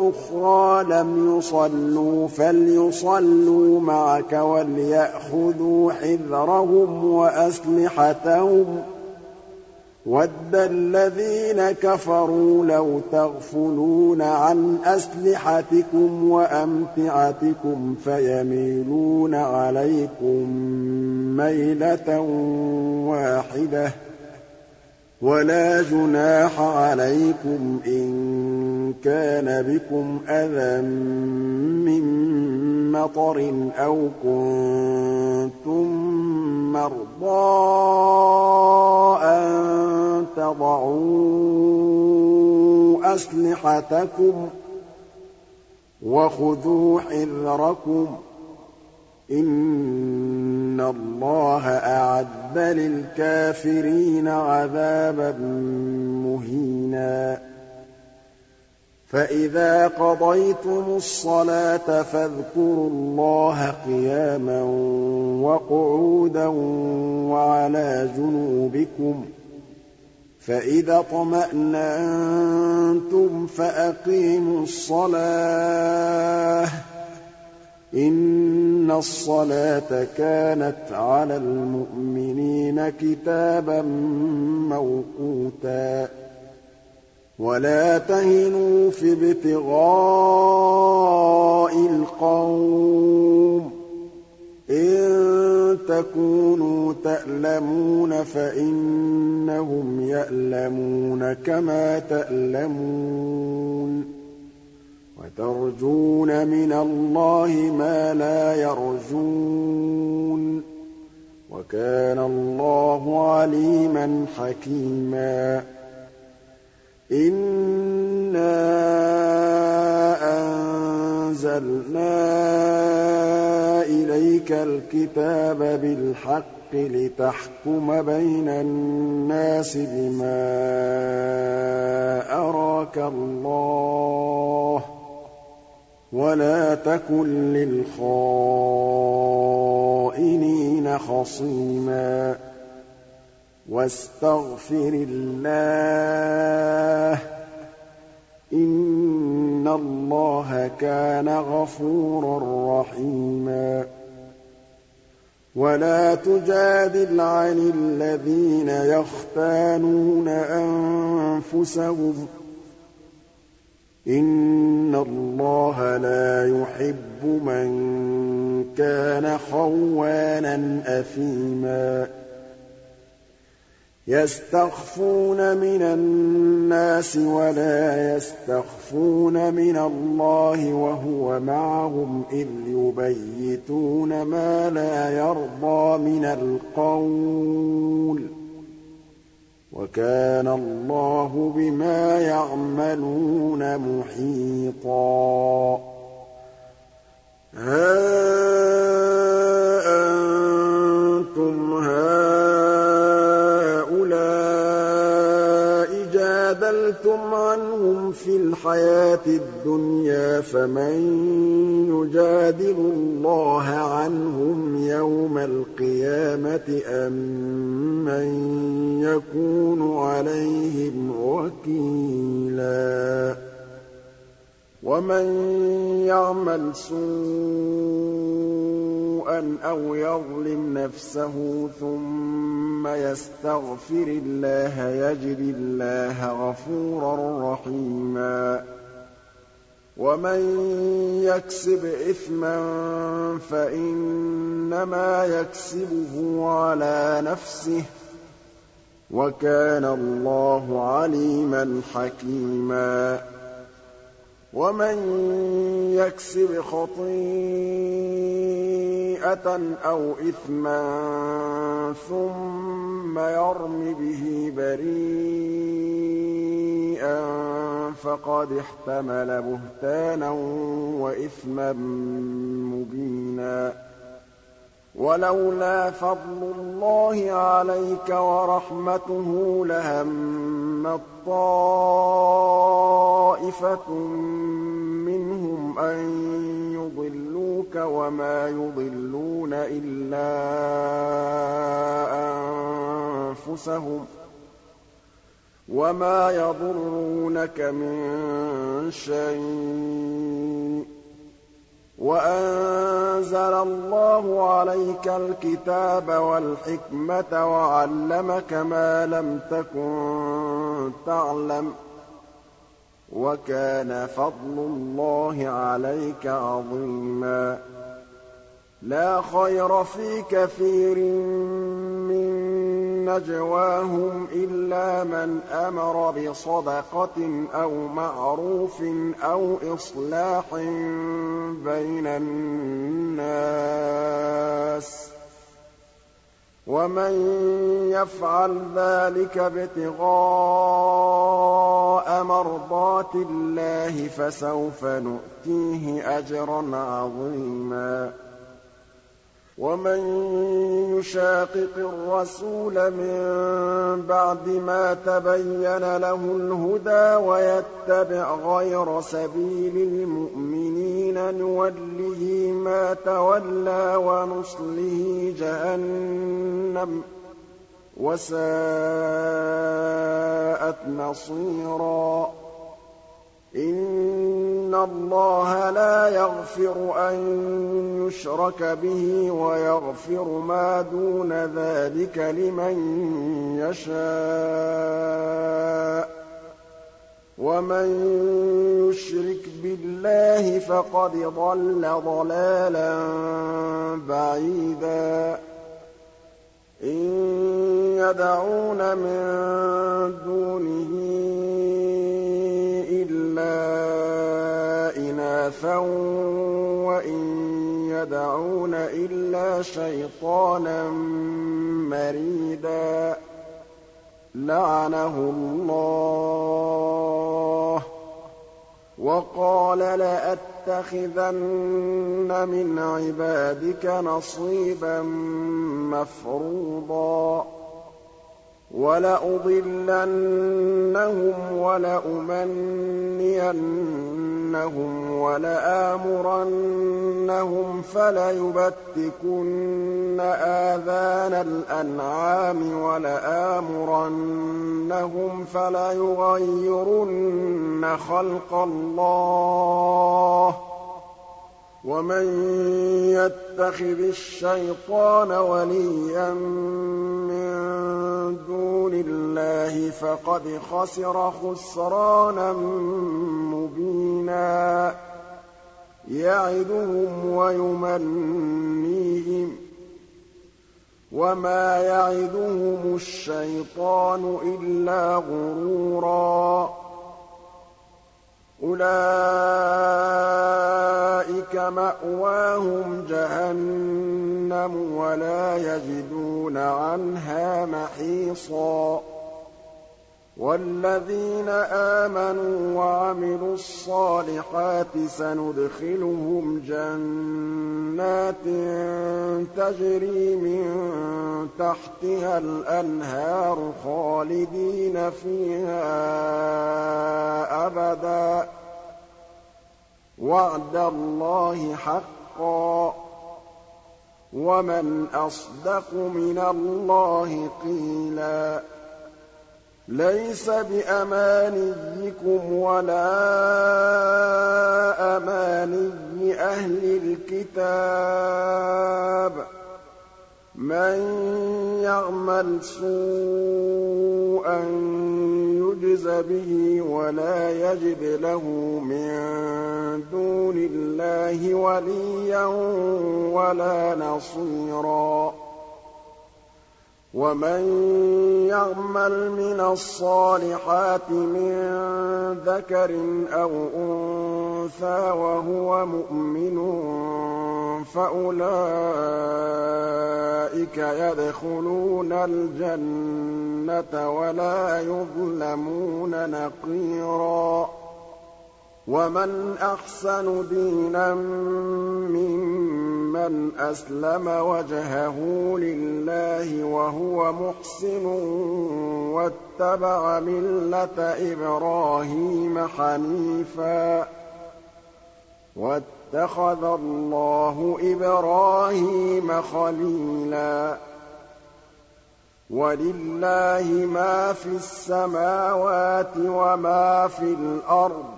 أُخْرَىٰ لَمْ يُصَلُّوا فَلْيُصَلُّوا مَعَكَ وَلْيَأْخُذُوا حِذْرَهُمْ وَأَسْلِحَتَهُمْ ۗ. وَدَّ الَّذِينَ كَفَرُوا لَوْ تَغْفُلُونَ عَنْ أَسْلِحَتِكُمْ وَأَمْتِعَتِكُمْ فَيَمِيلُونَ عَلَيْكُم مَّيْلَةً وَاحِدَةً. وَلَا جُنَاحَ عَلَيْكُمْ إِن كَانَ بِكُمْ أَذًى مِّن مَّطَرٍ أَوْ كُنتُم مَّرْضَىٰ أَن تَضَعُوا أَسْلِحَتَكُمْ ۖ وَخُذُوا حِذْرَكُمْ ۗ إِنَّ اللَّهَ أَعَدَّ لِلْكَافِرِينَ عَذَابًا مُّهِينًا. فَإِذَا قَضَيْتُمُ الصَّلَاةَ فَاذْكُرُوا اللَّهَ قِيَامًا وَقُعُودًا وَعَلَىٰ جُنُوبِكُمْ ۚ فَإِذَا اطْمَأْنَنتُمْ فَأَقِيمُوا الصَّلَاةَ ۚ إِنَّ الصَّلَاةَ كَانَتْ عَلَى الْمُؤْمِنِينَ كِتَابًا مَّوْقُوتًا وَلَا تَهِنُوا فِي ابْتِغَاءِ الْقَوْمِ ۖ إِن تَكُونُوا تَأْلَمُونَ فَإِنَّهُمْ يَأْلَمُونَ كَمَا تَأْلَمُونَ ۖ وَتَرْجُونَ مِنَ اللَّهِ مَا لَا يَرْجُونَ ۗ وَكَانَ اللَّهُ عَلِيمًا حَكِيمًا إِنَّا أَنزَلْنَا إِلَيْكَ الْكِتَابَ بِالْحَقِّ لِتَحْكُمَ بَيْنَ النَّاسِ بِمَا أَرَاكَ اللَّهُ ۚ وَلَا تَكُن لِّلْخَائِنِينَ خَصِيمًا وَاسْتَغْفِرِ اللَّهَ ۖ إِنَّ اللَّهَ كَانَ غَفُورًا رَّحِيمًا وَلَا تُجَادِلْ عَنِ الَّذِينَ يَخْتَانُونَ أَنفُسَهُمْ ۚ إِنَّ اللَّهَ لَا يُحِبُّ مَن كَانَ خَوَّانًا أَثِيمًا يَسْتَخْفُونَ مِنَ النَّاسِ وَلَا يَسْتَخْفُونَ مِنَ اللَّهِ وَهُوَ مَعَهُمْ إِذْ يُبَيِّتُونَ مَا لَا يَرْضَىٰ مِنَ الْقَوْلِ ۚ وَكَانَ اللَّهُ بِمَا يَعْمَلُونَ مُحِيطًا. سَأَلْتُمْ عَنْهُمْ فِي الْحَيَاةِ الدُّنْيَا فَمَن يُجَادِلُ اللَّهَ عَنْهُمْ يَوْمَ الْقِيَامَةِ أَم مَّن يَكُونُ عَلَيْهِمْ وَكِيلًا وَمَن يَعْمَلْ سُوءًا أَوْ يَظْلِمْ نَفْسَهُ ثُمَّ يَسْتَغْفِرِ اللَّهَ يَجِدِ اللَّهَ غَفُورًا رَّحِيمًا وَمَن يَكْسِبْ إِثْمًا فَإِنَّمَا يَكْسِبُهُ عَلَىٰ نَفْسِهِ ۚ وَكَانَ اللَّهُ عَلِيمًا حَكِيمًا وَمَن يَكْسِبْ خَطِيئَةً أَوْ إِثْمًا ثُمَّ يَرْمِ بِهِ بَرِيئًا فَقَدِ احْتَمَلَ بُهْتَانًا وَإِثْمًا مُّبِينًا وَلَوْلَا فَضْلُ اللَّهِ عَلَيْكَ وَرَحْمَتُهُ لَهَمَّت طَّائِفَةٌ مِّنْهُمْ أَن يُضِلُّوكَ وَمَا يُضِلُّونَ إِلَّا أَنفُسَهُمْ ۖ وَمَا يَضُرُّونَكَ مِن شَيْءٍ ۚ وَأَنزَلَ اللَّهُ عَلَيْكَ الْكِتَابَ وَالْحِكْمَةَ وَعَلَّمَكَ مَا لَمْ تَكُن تَعْلَمُ ۚ وَكَانَ فَضْلُ اللَّهِ عَلَيْكَ عَظِيمًا لَّا خَيْرَ فِي كَثِيرٍ مِّن نَّجْوَاهُمْ إِلَّا مَنْ أَمَرَ بِصَدَقَةٍ أَوْ مَعْرُوفٍ أَوْ إِصْلَاحٍ بَيْنَ النَّاسِ ۚ وَمَن يَفْعَلْ ذَٰلِكَ ابْتِغَاءَ مَرْضَاتِ اللَّهِ فَسَوْفَ نُؤْتِيهِ أَجْرًا عَظِيمًا وَمَن يُشَاقِقِ الرَّسُولَ مِن بَعْدِ مَا تَبَيَّنَ لَهُ الْهُدَىٰ وَيَتَّبِعْ غَيْرَ سَبِيلِ الْمُؤْمِنِينَ نُوَلِّهِ مَا تَوَلَّىٰ وَنُصْلِهِ جَهَنَّمَ ۖ وَسَاءَتْ مَصِيرًا إِنَّ اللَّهَ لَا يَغْفِرُ أَن يُشْرَكَ بِهِ وَيَغْفِرُ مَا دُونَ ذَٰلِكَ لِمَن يَشَاءُ ۚ وَمَن يُشْرِكْ بِاللَّهِ فَقَدْ ضَلَّ ضَلَالًا بَعِيدًا إِن يَدْعُونَ مِن دُونِهِ إِنَاثًا وَإِن يَدْعُونَ إِلَّا شَيْطَانًا مَّرِيدًا لَّعَنَهُ اللَّهُ وَقَالَ لَأَتَّخِذَنَّ مِنْ عِبَادِكَ نَصِيبًا مَّفْرُوضًا وَلَأُضِلَّنَّهُمْ وَلَأُمَنِّيَنَّهُمْ وَلَآمُرَنَّهُمْ فَلَيُبَتِّكُنَّ آذَانَ الْأَنْعَامِ وَلَآمُرَنَّهُمْ فَلَيُغَيِّرُنَّ خَلْقَ اللَّهِ ۚ وَمَن يَتَّخِذِ الشَّيْطَانَ وَلِيًّا مِّن دُونِ اللَّهِ فَقَدْ خَسِرَ خُسْرَانًا مُّبِينًا. يَعِدُهُمْ وَيُمَنِّيهِمْ ۖ. وَمَا يَعِدُهُمُ الشَّيْطَانُ إِلَّا غُرُورًا. أُولَٰئِكَ مَأْوَاهُمْ جَهَنَّمُ وَلَا يَجِدُونَ عَنْهَا مَحِيصًا وَالَّذِينَ آمَنُوا وَعَمِلُوا الصَّالِحَاتِ سَنُدْخِلُهُمْ جَنَّاتٍ تَجْرِي مِن تَحْتِهَا الْأَنْهَارُ خَالِدِينَ فِيهَا أَبَدًا ۖ. وَعْدَ اللَّهِ حَقًّا ۚ. وَمَنْ أَصْدَقُ مِنَ اللَّهِ قِيلًا. لَّيْسَ بِأَمَانِيِّكُمْ وَلَا أَمَانِيِّ أَهْلِ الْكِتَابِ ۗ. مَن يَعْمَلْ سُوءًا يُجْزَ بِهِ وَلَا يَجِدْ لَهُ مِن دُونِ اللَّهِ وَلِيًّا وَلَا نَصِيرًا. وَمَن يَعْمَلْ مِنَ الصَّالِحَاتِ مِن ذَكَرٍ أَوْ أُنثَىٰ وَهُوَ مُؤْمِنٌ فَأُولَٰئِكَ يَدْخُلُونَ الْجَنَّةَ وَلَا يُظْلَمُونَ نَقِيرًا وَمَنْ أَحْسَنُ دِينًا مِّمَّنْ أَسْلَمَ وَجْهَهُ لِلَّهِ وَهُوَ مُحْسِنٌ وَاتَّبَعَ مِلَّةَ إِبْرَاهِيمَ حَنِيفًا ۗ وَاتَّخَذَ اللَّهُ إِبْرَاهِيمَ خَلِيلًا وَلِلَّهِ مَا فِي السَّمَاوَاتِ وَمَا فِي الْأَرْضِ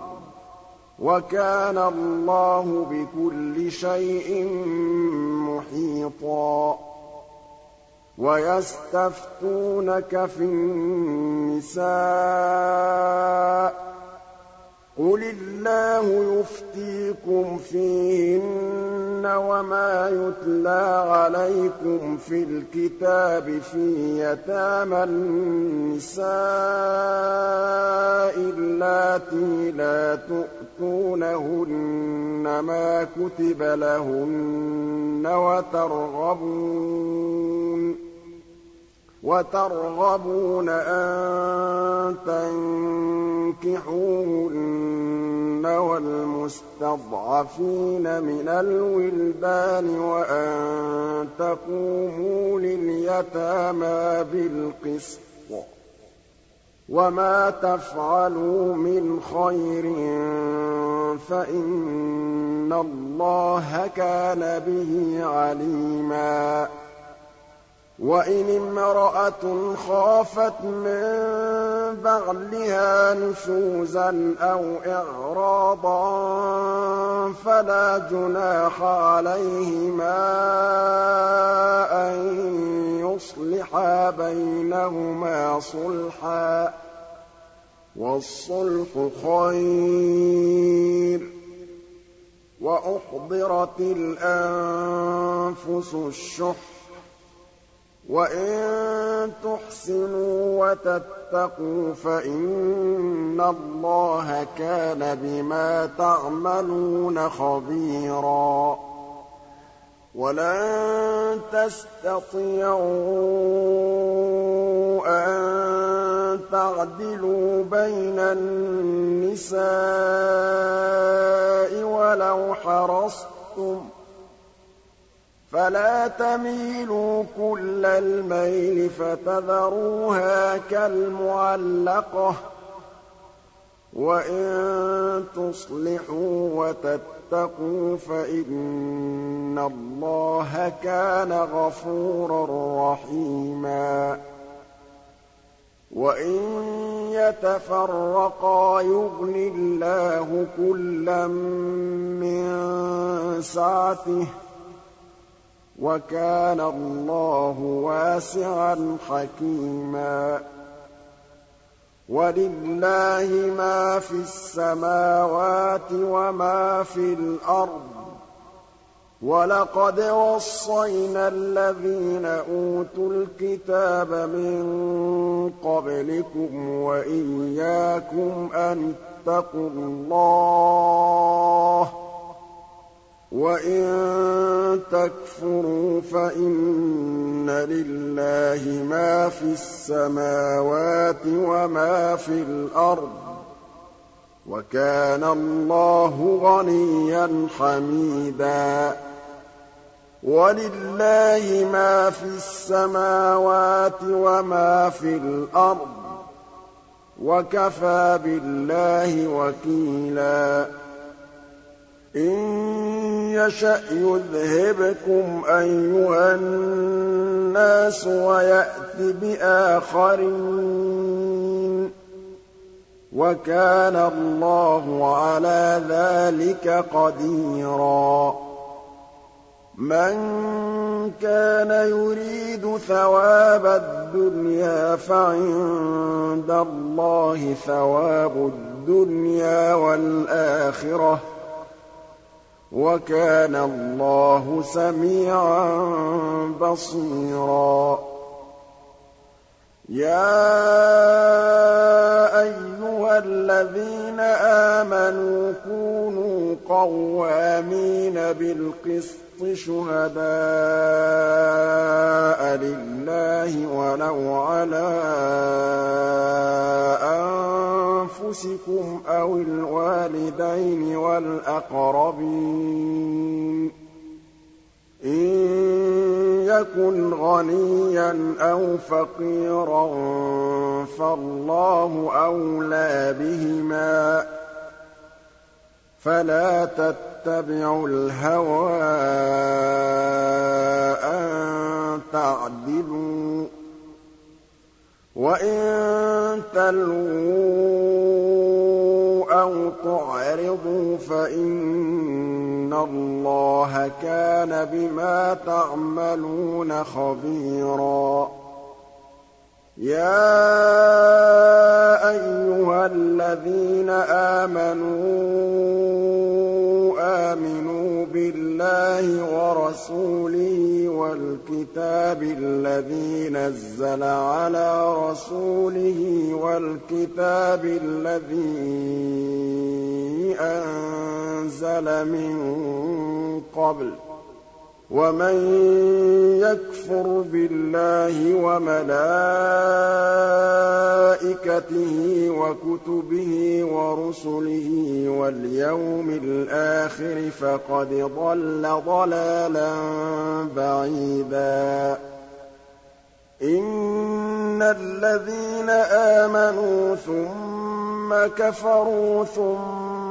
وَكَانَ اللَّهُ بِكُلِّ شَيْءٍ مُّحِيطًا. وَيَسْتَفْتُونَكَ فِي النِّسَاءِ. قُلِ اللَّهُ يُفْتِيكُمْ فِيهِنَّ وَمَا يُتْلَىٰ عَلَيْكُمْ فِي الْكِتَابِ فِي يَتَامَى النِّسَاءِ اللَّاتِي لَا تُؤْتُونَهُنَّ مَا كُتِبَ لَهُنَّ وَتَرْغَبُونَ وَتَرْغَبُونَ أَن تَنكِحُوهُنَّ وَالْمُسْتَضْعَفِينَ مِنَ الْوِلْدَانِ وَأَن تَقُومُوا لِلْيَتَامَىٰ بِالْقِسْطِ ۚ وَمَا تَفْعَلُوا مِنْ خَيْرٍ فَإِنَّ اللَّهَ كَانَ بِهِ عَلِيمًا وَإِنِ امْرَأَةٌ خَافَتْ مِن بَعْلِهَا نُشُوزًا أَوْ إِعْرَاضًا فَلَا جُنَاحَ عَلَيْهِمَا أَن يُصْلِحَا بَيْنَهُمَا صُلْحًا ۚ وَالصُّلْحُ خَيْرٌ ۗ وَأُحْضِرَتِ الْأَنفُسُ الشُّحَّ وَإِن تُحْسِنُوا وَتَتَّقُوا فَإِنَّ اللَّهَ كَانَ بِمَا تَعْمَلُونَ خَبِيرًا وَلَن تَسْتَطِيعُوا أَن تَعْدِلُوا بَيْنَ النِّسَاءِ وَلَوْ حَرَصْتُمْ ۖ فَلَا تَمِيلُوا كُلَّ الْمَيْلِ فَتَذَرُوهَا كَالْمُعَلَّقَةِ ۚ. وَإِن تُصْلِحُوا وَتَتَّقُوا فَإِنَّ اللَّهَ كَانَ غَفُورًا رَّحِيمًا. وَإِن يَتَفَرَّقَا يُغْنِ اللَّهُ كُلًّا مِّن سَعَتِهِ ۚ. وَكَانَ اللَّهُ وَاسِعًا حَكِيمًا. وَلِلَّهِ مَا فِي السَّمَاوَاتِ وَمَا فِي الْأَرْضِ ۗ. وَلَقَدْ وَصَّيْنَا الَّذِينَ أُوتُوا الْكِتَابَ مِن قَبْلِكُمْ وَإِيَّاكُمْ أَنِ اتَّقُوا اللَّهَ ۚ وَإِن تَكْفُرُوا فَإِنَّ لِلَّهِ مَا فِي السَّمَاوَاتِ وَمَا فِي الْأَرْضِ ۚ وَكَانَ اللَّهُ غَنِيًّا حَمِيدًا وَلِلَّهِ مَا فِي السَّمَاوَاتِ وَمَا فِي الْأَرْضِ ۚ وَكَفَىٰ بِاللَّهِ وَكِيلًا إِن يَشَأْ يُذْهِبْكُمْ أَيُّهَا النَّاسُ وَيَأْتِ بِآخَرِينَ ۚ وَكَانَ اللَّهُ عَلَىٰ ذَٰلِكَ قَدِيرًا. مَّن كَانَ يُرِيدُ ثَوَابَ الدُّنْيَا فَعِندَ اللَّهِ ثَوَابُ الدُّنْيَا وَالْآخِرَةِ ۚ. وَكَانَ اللَّهُ سَمِيعًا بَصِيرًا. يَا أَيُّهَا الَّذِينَ آمَنُوا كُونُوا قَوَّامِينَ بِالْقِسْطِ شُهَدَاءَ لِلَّهِ وَلَوْ عَلَىٰ أَنفُسِكُمْ أَوِ الْوَالِدَيْنِ وَالْأَقْرَبِينَ. يَكُنْ غَنِيًّا أَوْ فَقِيرًا فَاللَّهُ أَوْلَىٰ بِهِمَا ۖ. فَلَا تَتَّبِعُوا الْهَوَىٰ أَن تَعْدِلُوا ۚ وَإِن تَلْوُوا أَوْ تُعْرِضُوا فَإِنَّ اللَّهَ كَانَ بِمَا تَعْمَلُونَ خَبِيرًا يَا أَيُّهَا الَّذِينَ آمَنُوا آمِنُوا بِاللَّهِ وَرَسُولِهِ وَالْكِتَابِ الَّذِي نَزَّلَ عَلَىٰ رَسُولِهِ وَالْكِتَابِ الَّذِي أَنزَلَ مِن قَبْلُ ۚ وَمَن يَكْفُرْ بِاللَّهِ وَمَلَائِكَتِهِ وَكُتُبِهِ وَرُسُلِهِ وَالْيَوْمِ الْآخِرِ فَقَدْ ضَلَّ ضَلَالًا بَعِيدًا. إِنَّ الَّذِينَ آمَنُوا ثُمَّ كَفَرُوا ثُمَّ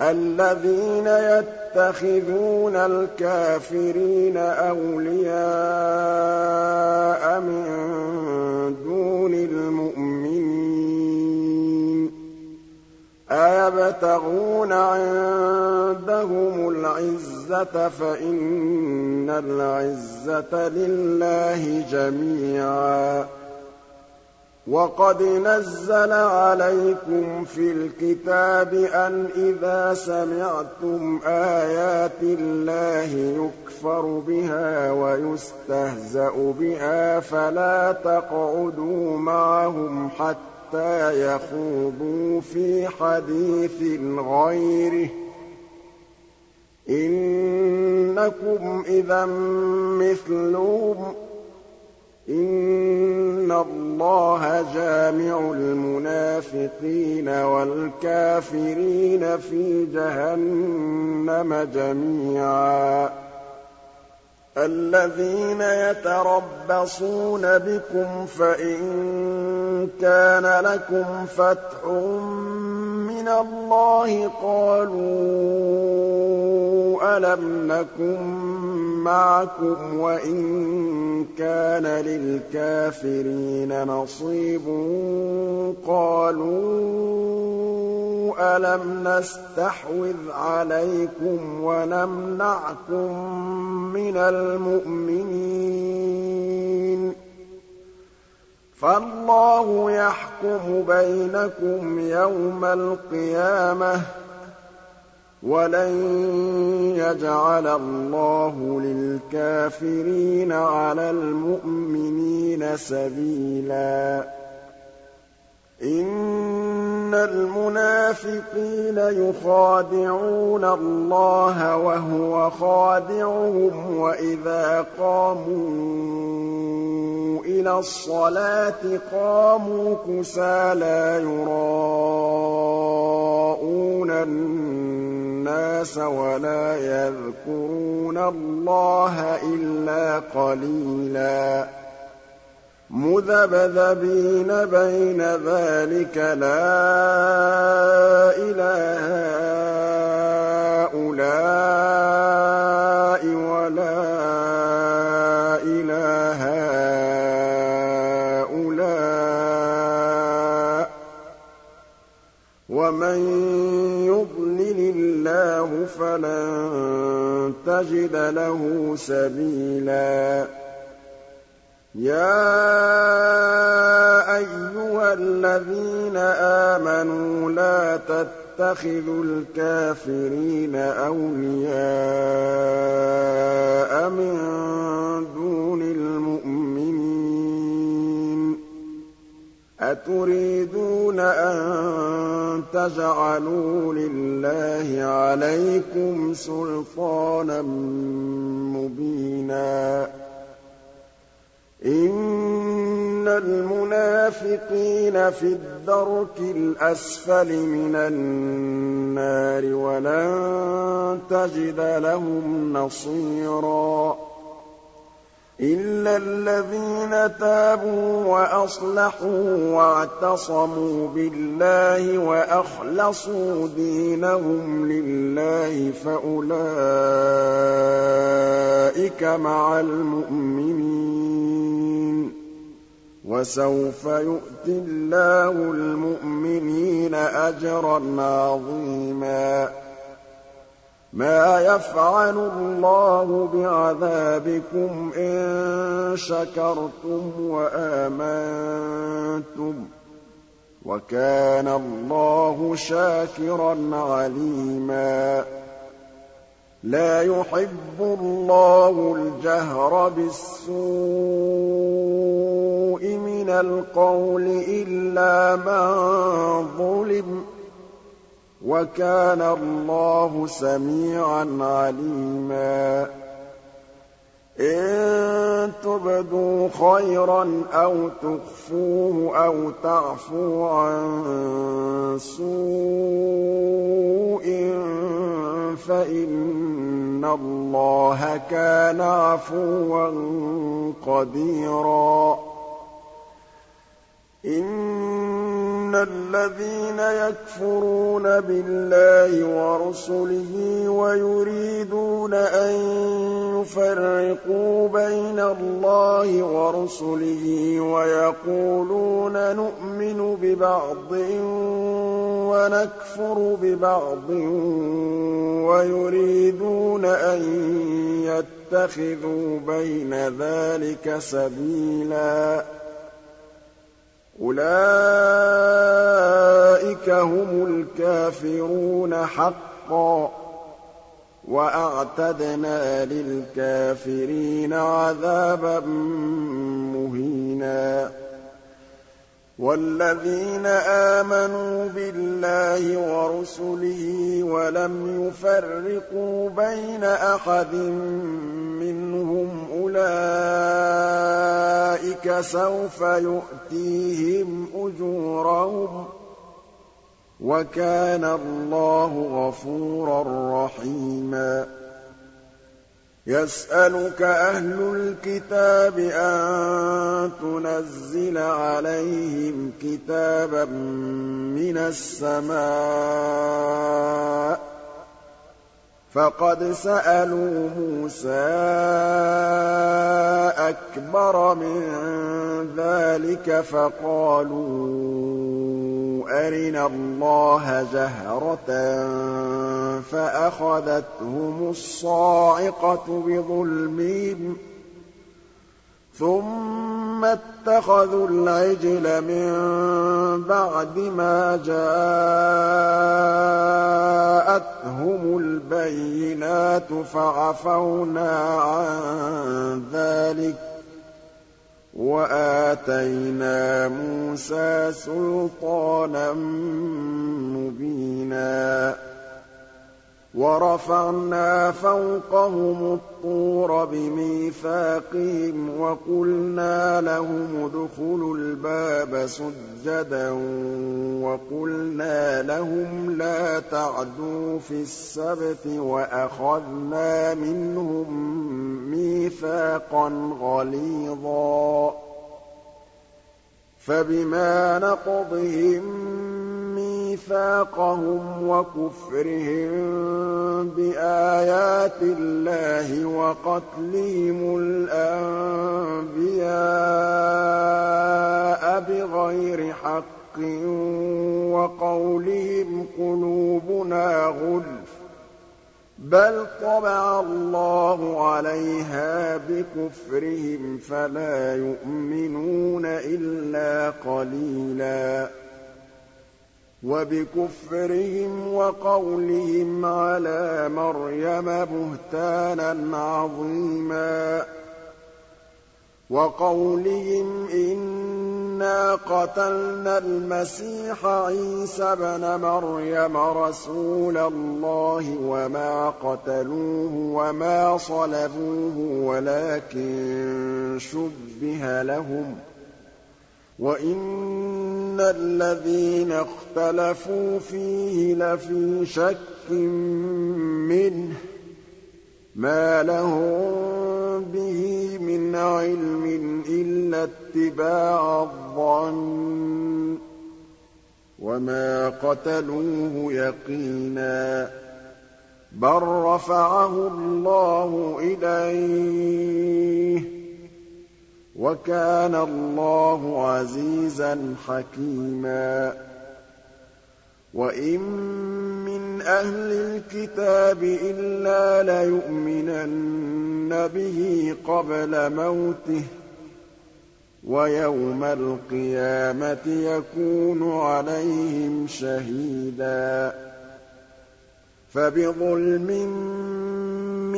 الَّذِينَ يَتَّخِذُونَ الْكَافِرِينَ أَوْلِيَاءَ مِن دُونِ الْمُؤْمِنِينَ أَيَبْتَغُونَ عِندَهُمُ الْعِزَّةَ فَإِنَّ الْعِزَّةَ لِلَّهِ جَمِيعًا وَقَدْ نَزَّلَ عَلَيْكُمْ فِي الْكِتَابِ أَنْ إِذَا سَمِعْتُمْ آيَاتِ اللَّهِ يُكْفَرُ بِهَا وَيُسْتَهْزَأُ بِهَا فَلَا تَقْعُدُوا مَعَهُمْ حَتَّىٰ يَخُوضُوا فِي حَدِيثٍ غَيْرِهِ ۚ إِنَّكُمْ إِذًا مِّثْلُهُمْ ۗ إِنَّ اللَّهَ جَامِعُ الْمُنَافِقِينَ وَالْكَافِرِينَ فِي جَهَنَّمَ جَمِيعًا الَّذِينَ يَتَرَبَّصُونَ بِكُمْ فَإِن كَانَ لَكُمْ فَتْحٌ مِّنَ اللَّهِ قَالُوا أَلَمْ نَكُن مَّعَكُمْ وَإِن كَانَ لِلْكَافِرِينَ نَصِيبٌ قَالُوا أَلَمْ نَسْتَحْوِذْ عَلَيْكُمْ وَنَمْنَعْكُم مِّنَ الْمُؤْمِنِينَ فَاللَّهُ يَحْكُمُ بَيْنَكُمْ يَوْمَ الْقِيَامَةِ ۖ وَلَن يَجْعَلَ اللَّهُ لِلْكَافِرِينَ عَلَى الْمُؤْمِنِينَ سَبِيلًا إِنَّ الْمُنَافِقِينَ يُخَادِعُونَ اللَّهَ وَهُوَ خَادِعُهُمْ وَإِذَا قَامُوا إِلَى الصَّلَاةِ قَامُوا كُسَالَىٰ يُرَاءُونَ النَّاسَ وَلَا يَذْكُرُونَ اللَّهَ إِلَّا قَلِيلًا مُّذَبْذَبِينَ بَيْنَ ذَٰلِكَ لَا إِلَىٰ هَٰؤُلَاءِ وَلَا إِلَىٰ هَٰؤُلَاءِ ۚ. وَمَن يُضْلِلِ اللَّهُ فَلَن تَجِدَ لَهُ سَبِيلًا. يَا أَيُّهَا الَّذِينَ آمَنُوا لَا تَتَّخِذُوا الْكَافِرِينَ أَوْلِيَاءَ مِن دُونِ الْمُؤْمِنِينَ. أَتُرِيدُونَ أَن تَجْعَلُوا لِلَّهِ عَلَيْكُمْ سُلْطَانًا مُّبِينًا. إِنَّ الْمُنَافِقِينَ فِي الدَّرْكِ الْأَسْفَلِ مِنَ النَّارِ وَلَن تَجِدَ لَهُمْ نَصِيرًا إِلَّا الَّذِينَ تَابُوا وَأَصْلَحُوا وَاعْتَصَمُوا بِاللَّهِ وَأَخْلَصُوا دِينَهُمْ لِلَّهِ فَأُولَٰئِكَ مَعَ الْمُؤْمِنِينَ ۖ وَسَوْفَ يُؤْتِ اللَّهُ الْمُؤْمِنِينَ أَجْرًا عَظِيمًا مَا يَفْعَلُ اللَّهُ بِعَذَابِكُمْ إِن شَكَرْتُمْ وَآمَنتُمْ ۚ وَكَانَ اللَّهُ شَاكِرًا عَلِيمًا. لَّا يُحِبُّ اللَّهُ الْجَهْرَ بِالسُّوءِ مِنَ الْقَوْلِ إِلَّا مَن ظُلِمَ. وَكَانَ اللَّهُ سَمِيعًا عَلِيمًا. إِن تُبْدُوا خَيْرًا أَوْ تُخْفُوهُ أَوْ تَعْفُوا عَن سُوءٍ فَإِنَّ اللَّهَ كَانَ عَفُوًّا قَدِيرًا. إِنَّ الَّذِينَ يَكْفُرُونَ بِاللَّهِ وَرُسُلِهِ وَيُرِيدُونَ أَن يُفَرِّقُوا بَيْنَ اللَّهِ وَرُسُلِهِ وَيَقُولُونَ نُؤْمِنُ بِبَعْضٍ وَنَكْفُرُ بِبَعْضٍ وَيُرِيدُونَ أَن يَتَّخِذُوا بَيْنَ ذَٰلِكَ سَبِيلًا أُولَٰئِكَ هُمُ الْكَافِرُونَ حَقًّا ۚ وَأَعْتَدْنَا لِلْكَافِرِينَ عَذَابًا مُّهِينًا. وَالَّذِينَ آمَنُوا بِاللَّهِ وَرُسُلِهِ وَلَمْ يُفَرِّقُوا بَيْنَ أَحَدٍ مِّنْهُمْ أُولَٰئِكَ سَوْفَ يُؤْتِيهِمْ أُجُورَهُمْ ۗ وَكَانَ اللَّهُ غَفُورًا رَّحِيمًا يَسْأَلُكَ أَهْلُ الْكِتَابِ أَن تُنَزِّلَ عَلَيْهِمْ كِتَابًا مِّنَ السَّمَاءِ ۚ فَقَدْ سَأَلُوا مُوسَىٰ أَكْبَرَ مِن ذَٰلِكَ فَقَالُوا أَرِنَا اللَّهَ جَهْرَةً فَأَخَذَتْهُمُ الصَّاعِقَةُ بِظُلْمِهِمْ ۚ ثُمَّ اتَّخَذُوا الْعِجْلَ مِن بَعْدِ مَا جَاءَتْهُمُ الْبَيِّنَاتُ فَعَفَوْنَا عَن ذَٰلِكَ ۚ وَآتَيْنَا مُوسَىٰ سُلْطَانًا مُّبِينًا وَرَفَعْنَا فَوْقَهُمُ الطُّورَ بِمِيثَاقِهِمْ وَقُلْنَا لَهُمُ ادْخُلُوا الْبَابَ سُجَّدًا وَقُلْنَا لَهُمْ لَا تَعْدُوا فِي السَّبْتِ وَأَخَذْنَا مِنْهُم مِّيثَاقًا غَلِيظًا. فَبِمَا نَقْضِهِم مِّيثَاقَهُمْ وَكُفْرِهِم بِآيَاتِ اللَّهِ وَقَتْلِهِمُ الْأَنبِيَاءَ بِغَيْرِ حَقٍّ وَقَوْلِهِمْ قُلُوبُنَا غُلْفٌ ۚ بَلْ طَبَعَ اللَّهُ عَلَيْهَا بِكُفْرِهِمْ فَلَا يُؤْمِنُونَ إِلَّا قَلِيلًا وَبِكُفْرِهِمْ وَقَوْلِهِمْ عَلَىٰ مَرْيَمَ بُهْتَانًا عَظِيمًا وَقَوْلِهِمْ إِنَّا قَتَلْنَا الْمَسِيحَ عِيسَى ابْنَ مَرْيَمَ رَسُولَ اللَّهِ وَمَا قَتَلُوهُ وَمَا صَلَبُوهُ وَلَٰكِن شُبِّهَ لَهُمْ ۚ وَإِنَّ الَّذِينَ اخْتَلَفُوا فِيهِ لَفِي شَكٍّ مِّنْهُ ۚ مَا لَهُم بِهِ مِنْ عِلْمٍ إِلَّا اتِّبَاعَ الظَّنِّ ۚ وَمَا قَتَلُوهُ يَقِينًا ۚ بَل رَّفَعَهُ اللَّهُ إِلَيْهِ ۚ وَكَانَ اللَّهُ عَزِيزًا حَكِيمًا. وَإِن مِّنْ أَهْلِ الْكِتَابِ إِلَّا لَيُؤْمِنَنَّ بِهِ قَبْلَ مَوْتِهِ ۖ وَيَوْمَ الْقِيَامَةِ يَكُونُ عَلَيْهِمْ شَهِيدًا. فَبِظُلْمٍ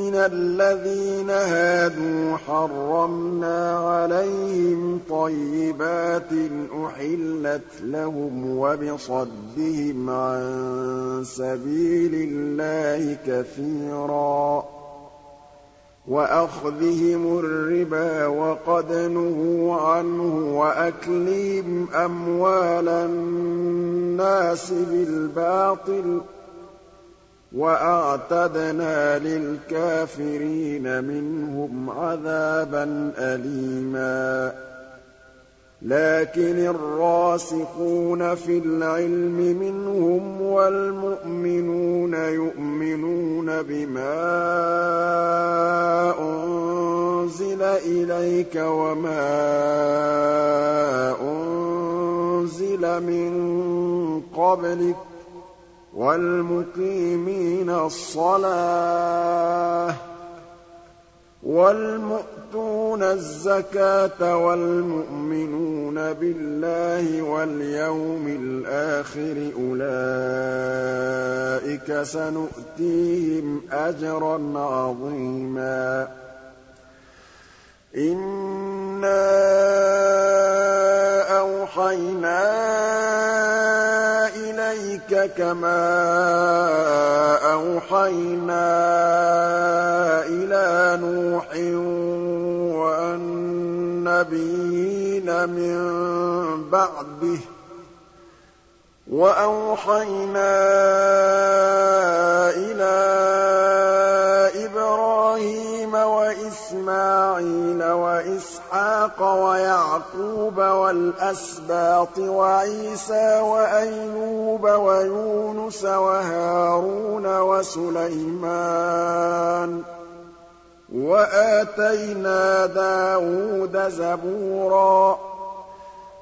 مِّنَ الَّذِينَ هَادُوا حَرَّمْنَا عَلَيْهِمْ طَيِّبَاتٍ أُحِلَّتْ لَهُمْ وَبِصَدِّهِمْ عَن سَبِيلِ اللَّهِ كَثِيرًا وَأَخْذِهِمُ الرِّبَا وَقَدْ نُهُوا عَنْهُ وَأَكْلِهِمْ أَمْوَالَ النَّاسِ بِالْبَاطِلِ ۚ وَأَعْتَدْنَا لِلْكَافِرِينَ مِنْهُمْ عَذَابًا أَلِيمًا. لَّكِنِ الرَّاسِخُونَ فِي الْعِلْمِ مِنْهُمْ وَالْمُؤْمِنُونَ يُؤْمِنُونَ بِمَا أُنزِلَ إِلَيْكَ وَمَا أُنزِلَ مِن قَبْلِكَ وَالْمُقِيمِينَ الصَّلَاةَ وَالْمُؤْتُونَ الزَّكَاةَ وَالْمُؤْمِنُونَ بِاللَّهِ وَالْيَوْمِ الْآخِرِ أُولَٰئِكَ سَنُؤْتِيهِمْ أَجْرًا عَظِيمًا إِنَّا أَوْحَيْنَا إِلَيْكَ كَمَا أَوْحَيْنَا إِلَىٰ نُوحٍ وَالنَّبِيِّينَ مِن بَعْدِهِ ۚ وَأَوْحَيْنَا إِلَىٰ إِبْرَاهِيمَ وَإِسْمَاعِيلَ وَإِسْحَاقَ وَيَعْقُوبَ وَالْأَسْبَاطِ وَعِيسَىٰ وَأَيُّوبَ وَيُونُسَ وَهَارُونَ وَسُلَيْمَانَ ۚ وَآتَيْنَا دَاوُودَ زَبُورًا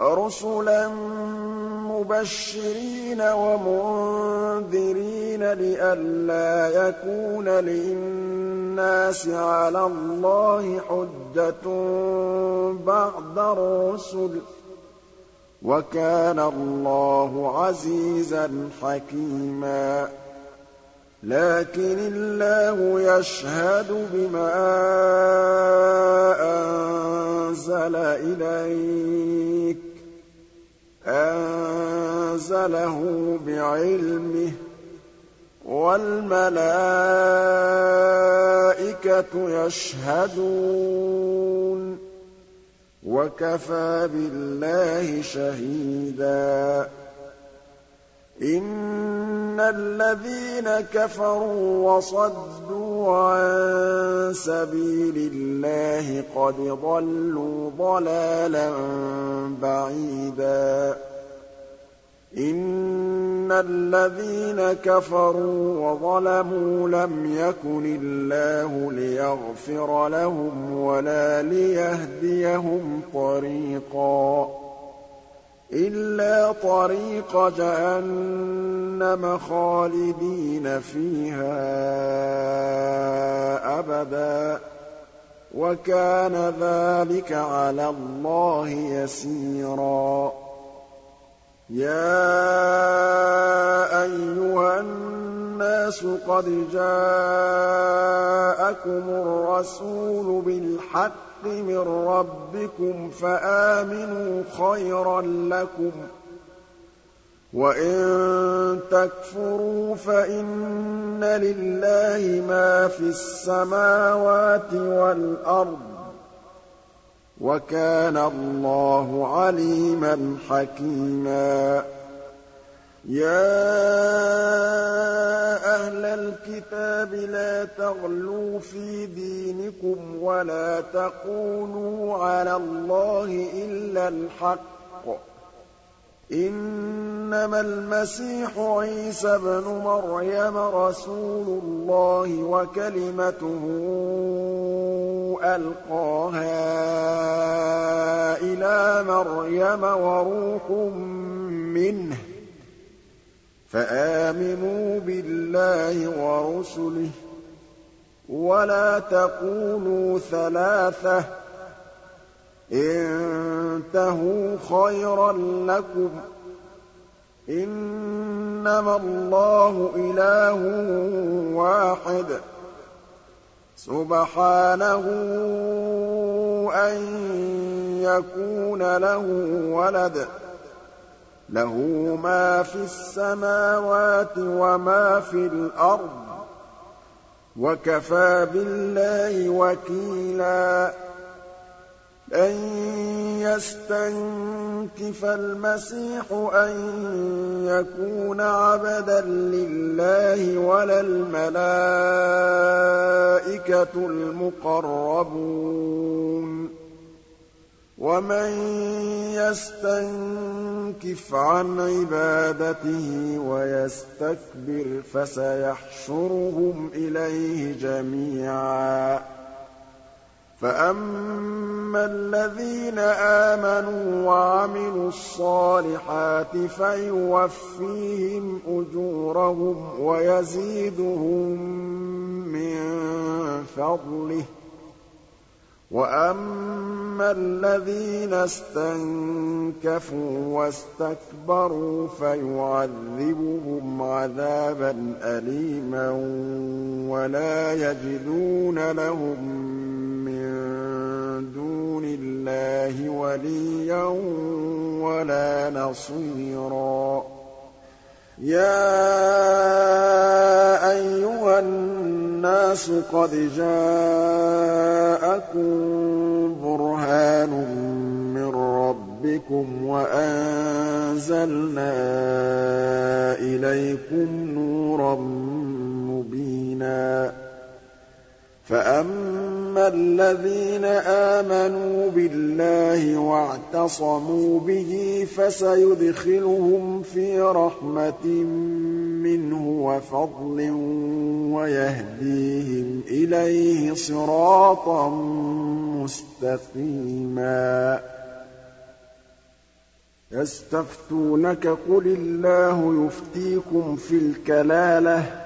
رُّسُلًا مُّبَشِّرِينَ وَمُنذِرِينَ لِئَلَّا يَكُونَ لِلنَّاسِ عَلَى اللَّهِ حُجَّةٌ بَعْدَ الرُّسُلِ ۚ وَكَانَ اللَّهُ عَزِيزًا حَكِيمًا لَّٰكِنِ اللَّهُ يَشْهَدُ بِمَا أَنزَلَ إِلَيْكَ ۖ. أَنزَلَهُ بِعِلْمِهِ ۖ وَالْمَلَائِكَةُ يَشْهَدُونَ ۚ. وَكَفَىٰ بِاللَّهِ شَهِيدًا. إِنَّ الَّذِينَ كَفَرُوا وَصَدُّوا عَن سَبِيلِ اللَّهِ قَدْ ضَلُّوا ضَلَالًا بَعِيدًا إِنَّ الَّذِينَ كَفَرُوا وَظَلَمُوا لَمْ يَكُنِ اللَّهُ لِيَغْفِرَ لَهُمْ وَلَا لِيَهْدِيَهُمْ طَرِيقًا إِلَّا طَرِيقَ جَهَنَّمَ خَالِدِينَ فِيهَا أَبَدًا ۚ. وَكَانَ ذَٰلِكَ عَلَى اللَّهِ يَسِيرًا. يَا أَيُّهَا النَّاسُ قَدْ جَاءَكُمُ الرَّسُولُ بِالْحَقِّ مِن رَّبِّكُمْ فَآمِنُوا خَيْرًا لَّكُمْ ۚ وَإِن تَكْفُرُوا فَإِنَّ لِلَّهِ مَا فِي السَّمَاوَاتِ وَالْأَرْضِ ۚ وَكَانَ اللَّهُ عَلِيمًا حَكِيمًا يَا أَهْلَ الْكِتَابِ لَا تَغْلُوا فِي دِينِكُمْ وَلَا تَقُولُوا عَلَى اللَّهِ إِلَّا الْحَقَّ ۚ. إِنَّمَا الْمَسِيحُ عِيسَى ابْنُ مَرْيَمَ رَسُولُ اللَّهِ وَكَلِمَتُهُ أَلْقَاهَا إِلَىٰ مَرْيَمَ وَرُوحٌ مِّنْهُ ۖ. فَآمِنُوا بِاللَّهِ وَرُسُلِهِ ۖ وَلَا تَقُولُوا ثَلَاثَةٌ ۚ انتَهُوا خَيْرًا لَّكُمْ ۚ إِنَّمَا اللَّهُ إِلَٰهٌ وَاحِدٌ ۖ سُبْحَانَهُ أَن يَكُونَ لَهُ وَلَدٌ ۘ لَّهُ مَا فِي السَّمَاوَاتِ وَمَا فِي الْأَرْضِ ۚ وَكَفَىٰ بِاللَّهِ وَكِيلًا. لَّن يَسْتَنكِفَ الْمَسِيحُ أَن يَكُونَ عَبْدًا لِّلَّهِ وَلَا الْمَلَائِكَةُ الْمُقَرَّبُونَ. وَمَن يَسْتَنكِفْ عَنْ عِبَادَتِهِ وَيَسْتَكْبِرْ فَسَيَحْشُرُهُمْ إِلَيْهِ جَمِيعًا. فَأَمَّا الَّذِينَ آمَنُوا وَعَمِلُوا الصَّالِحَاتِ فَيُوَفِّيهِمْ أُجُورَهُمْ وَيَزِيدُهُم مِّن فَضْلِهِ ۖ. وَأَمَّا الَّذِينَ اسْتَنكَفُوا وَاسْتَكْبَرُوا فَيُعَذِّبُهُمْ عَذَابًا أَلِيمًا وَلَا يَجِدُونَ لَهُم مِّن دُونِ اللَّهِ وَلِيًّا وَلَا نَصِيرًا يَا أَيُّهَا النَّاسُ قَدْ جَاءَكُم بُرْهَانٌ مِّن رَّبِّكُمْ وَأَنزَلْنَا إِلَيْكُمْ نُورًا مُّبِينًا. فَأَمَّا الَّذِينَ آمَنُوا بِاللَّهِ وَاعْتَصَمُوا بِهِ فَسَيُدْخِلُهُمْ فِي رَحْمَةٍ مِّنْهُ وَفَضْلٍ وَيَهْدِيهِمْ إِلَيْهِ صِرَاطًا مُّسْتَقِيمًا يَسْتَفْتُونَكَ قُلِ اللَّهُ يُفْتِيكُمْ فِي الْكَلَالَةِ ۚ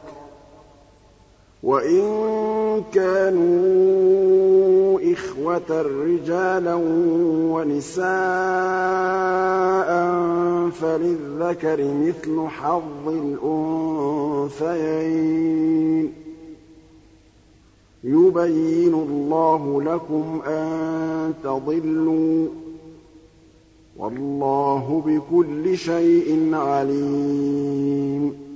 وَإِن كَانُوا إِخْوَةً رِّجَالًا وَنِسَاءً فَلِلذَّكَرِ مِثْلُ حَظِّ الْأُنثَيَيْنِ ۗ يُبَيِّنُ اللَّهُ لَكُمْ أَن تَضِلُّوا ۗ وَاللَّهُ بِكُلِّ شَيْءٍ عَلِيمٌ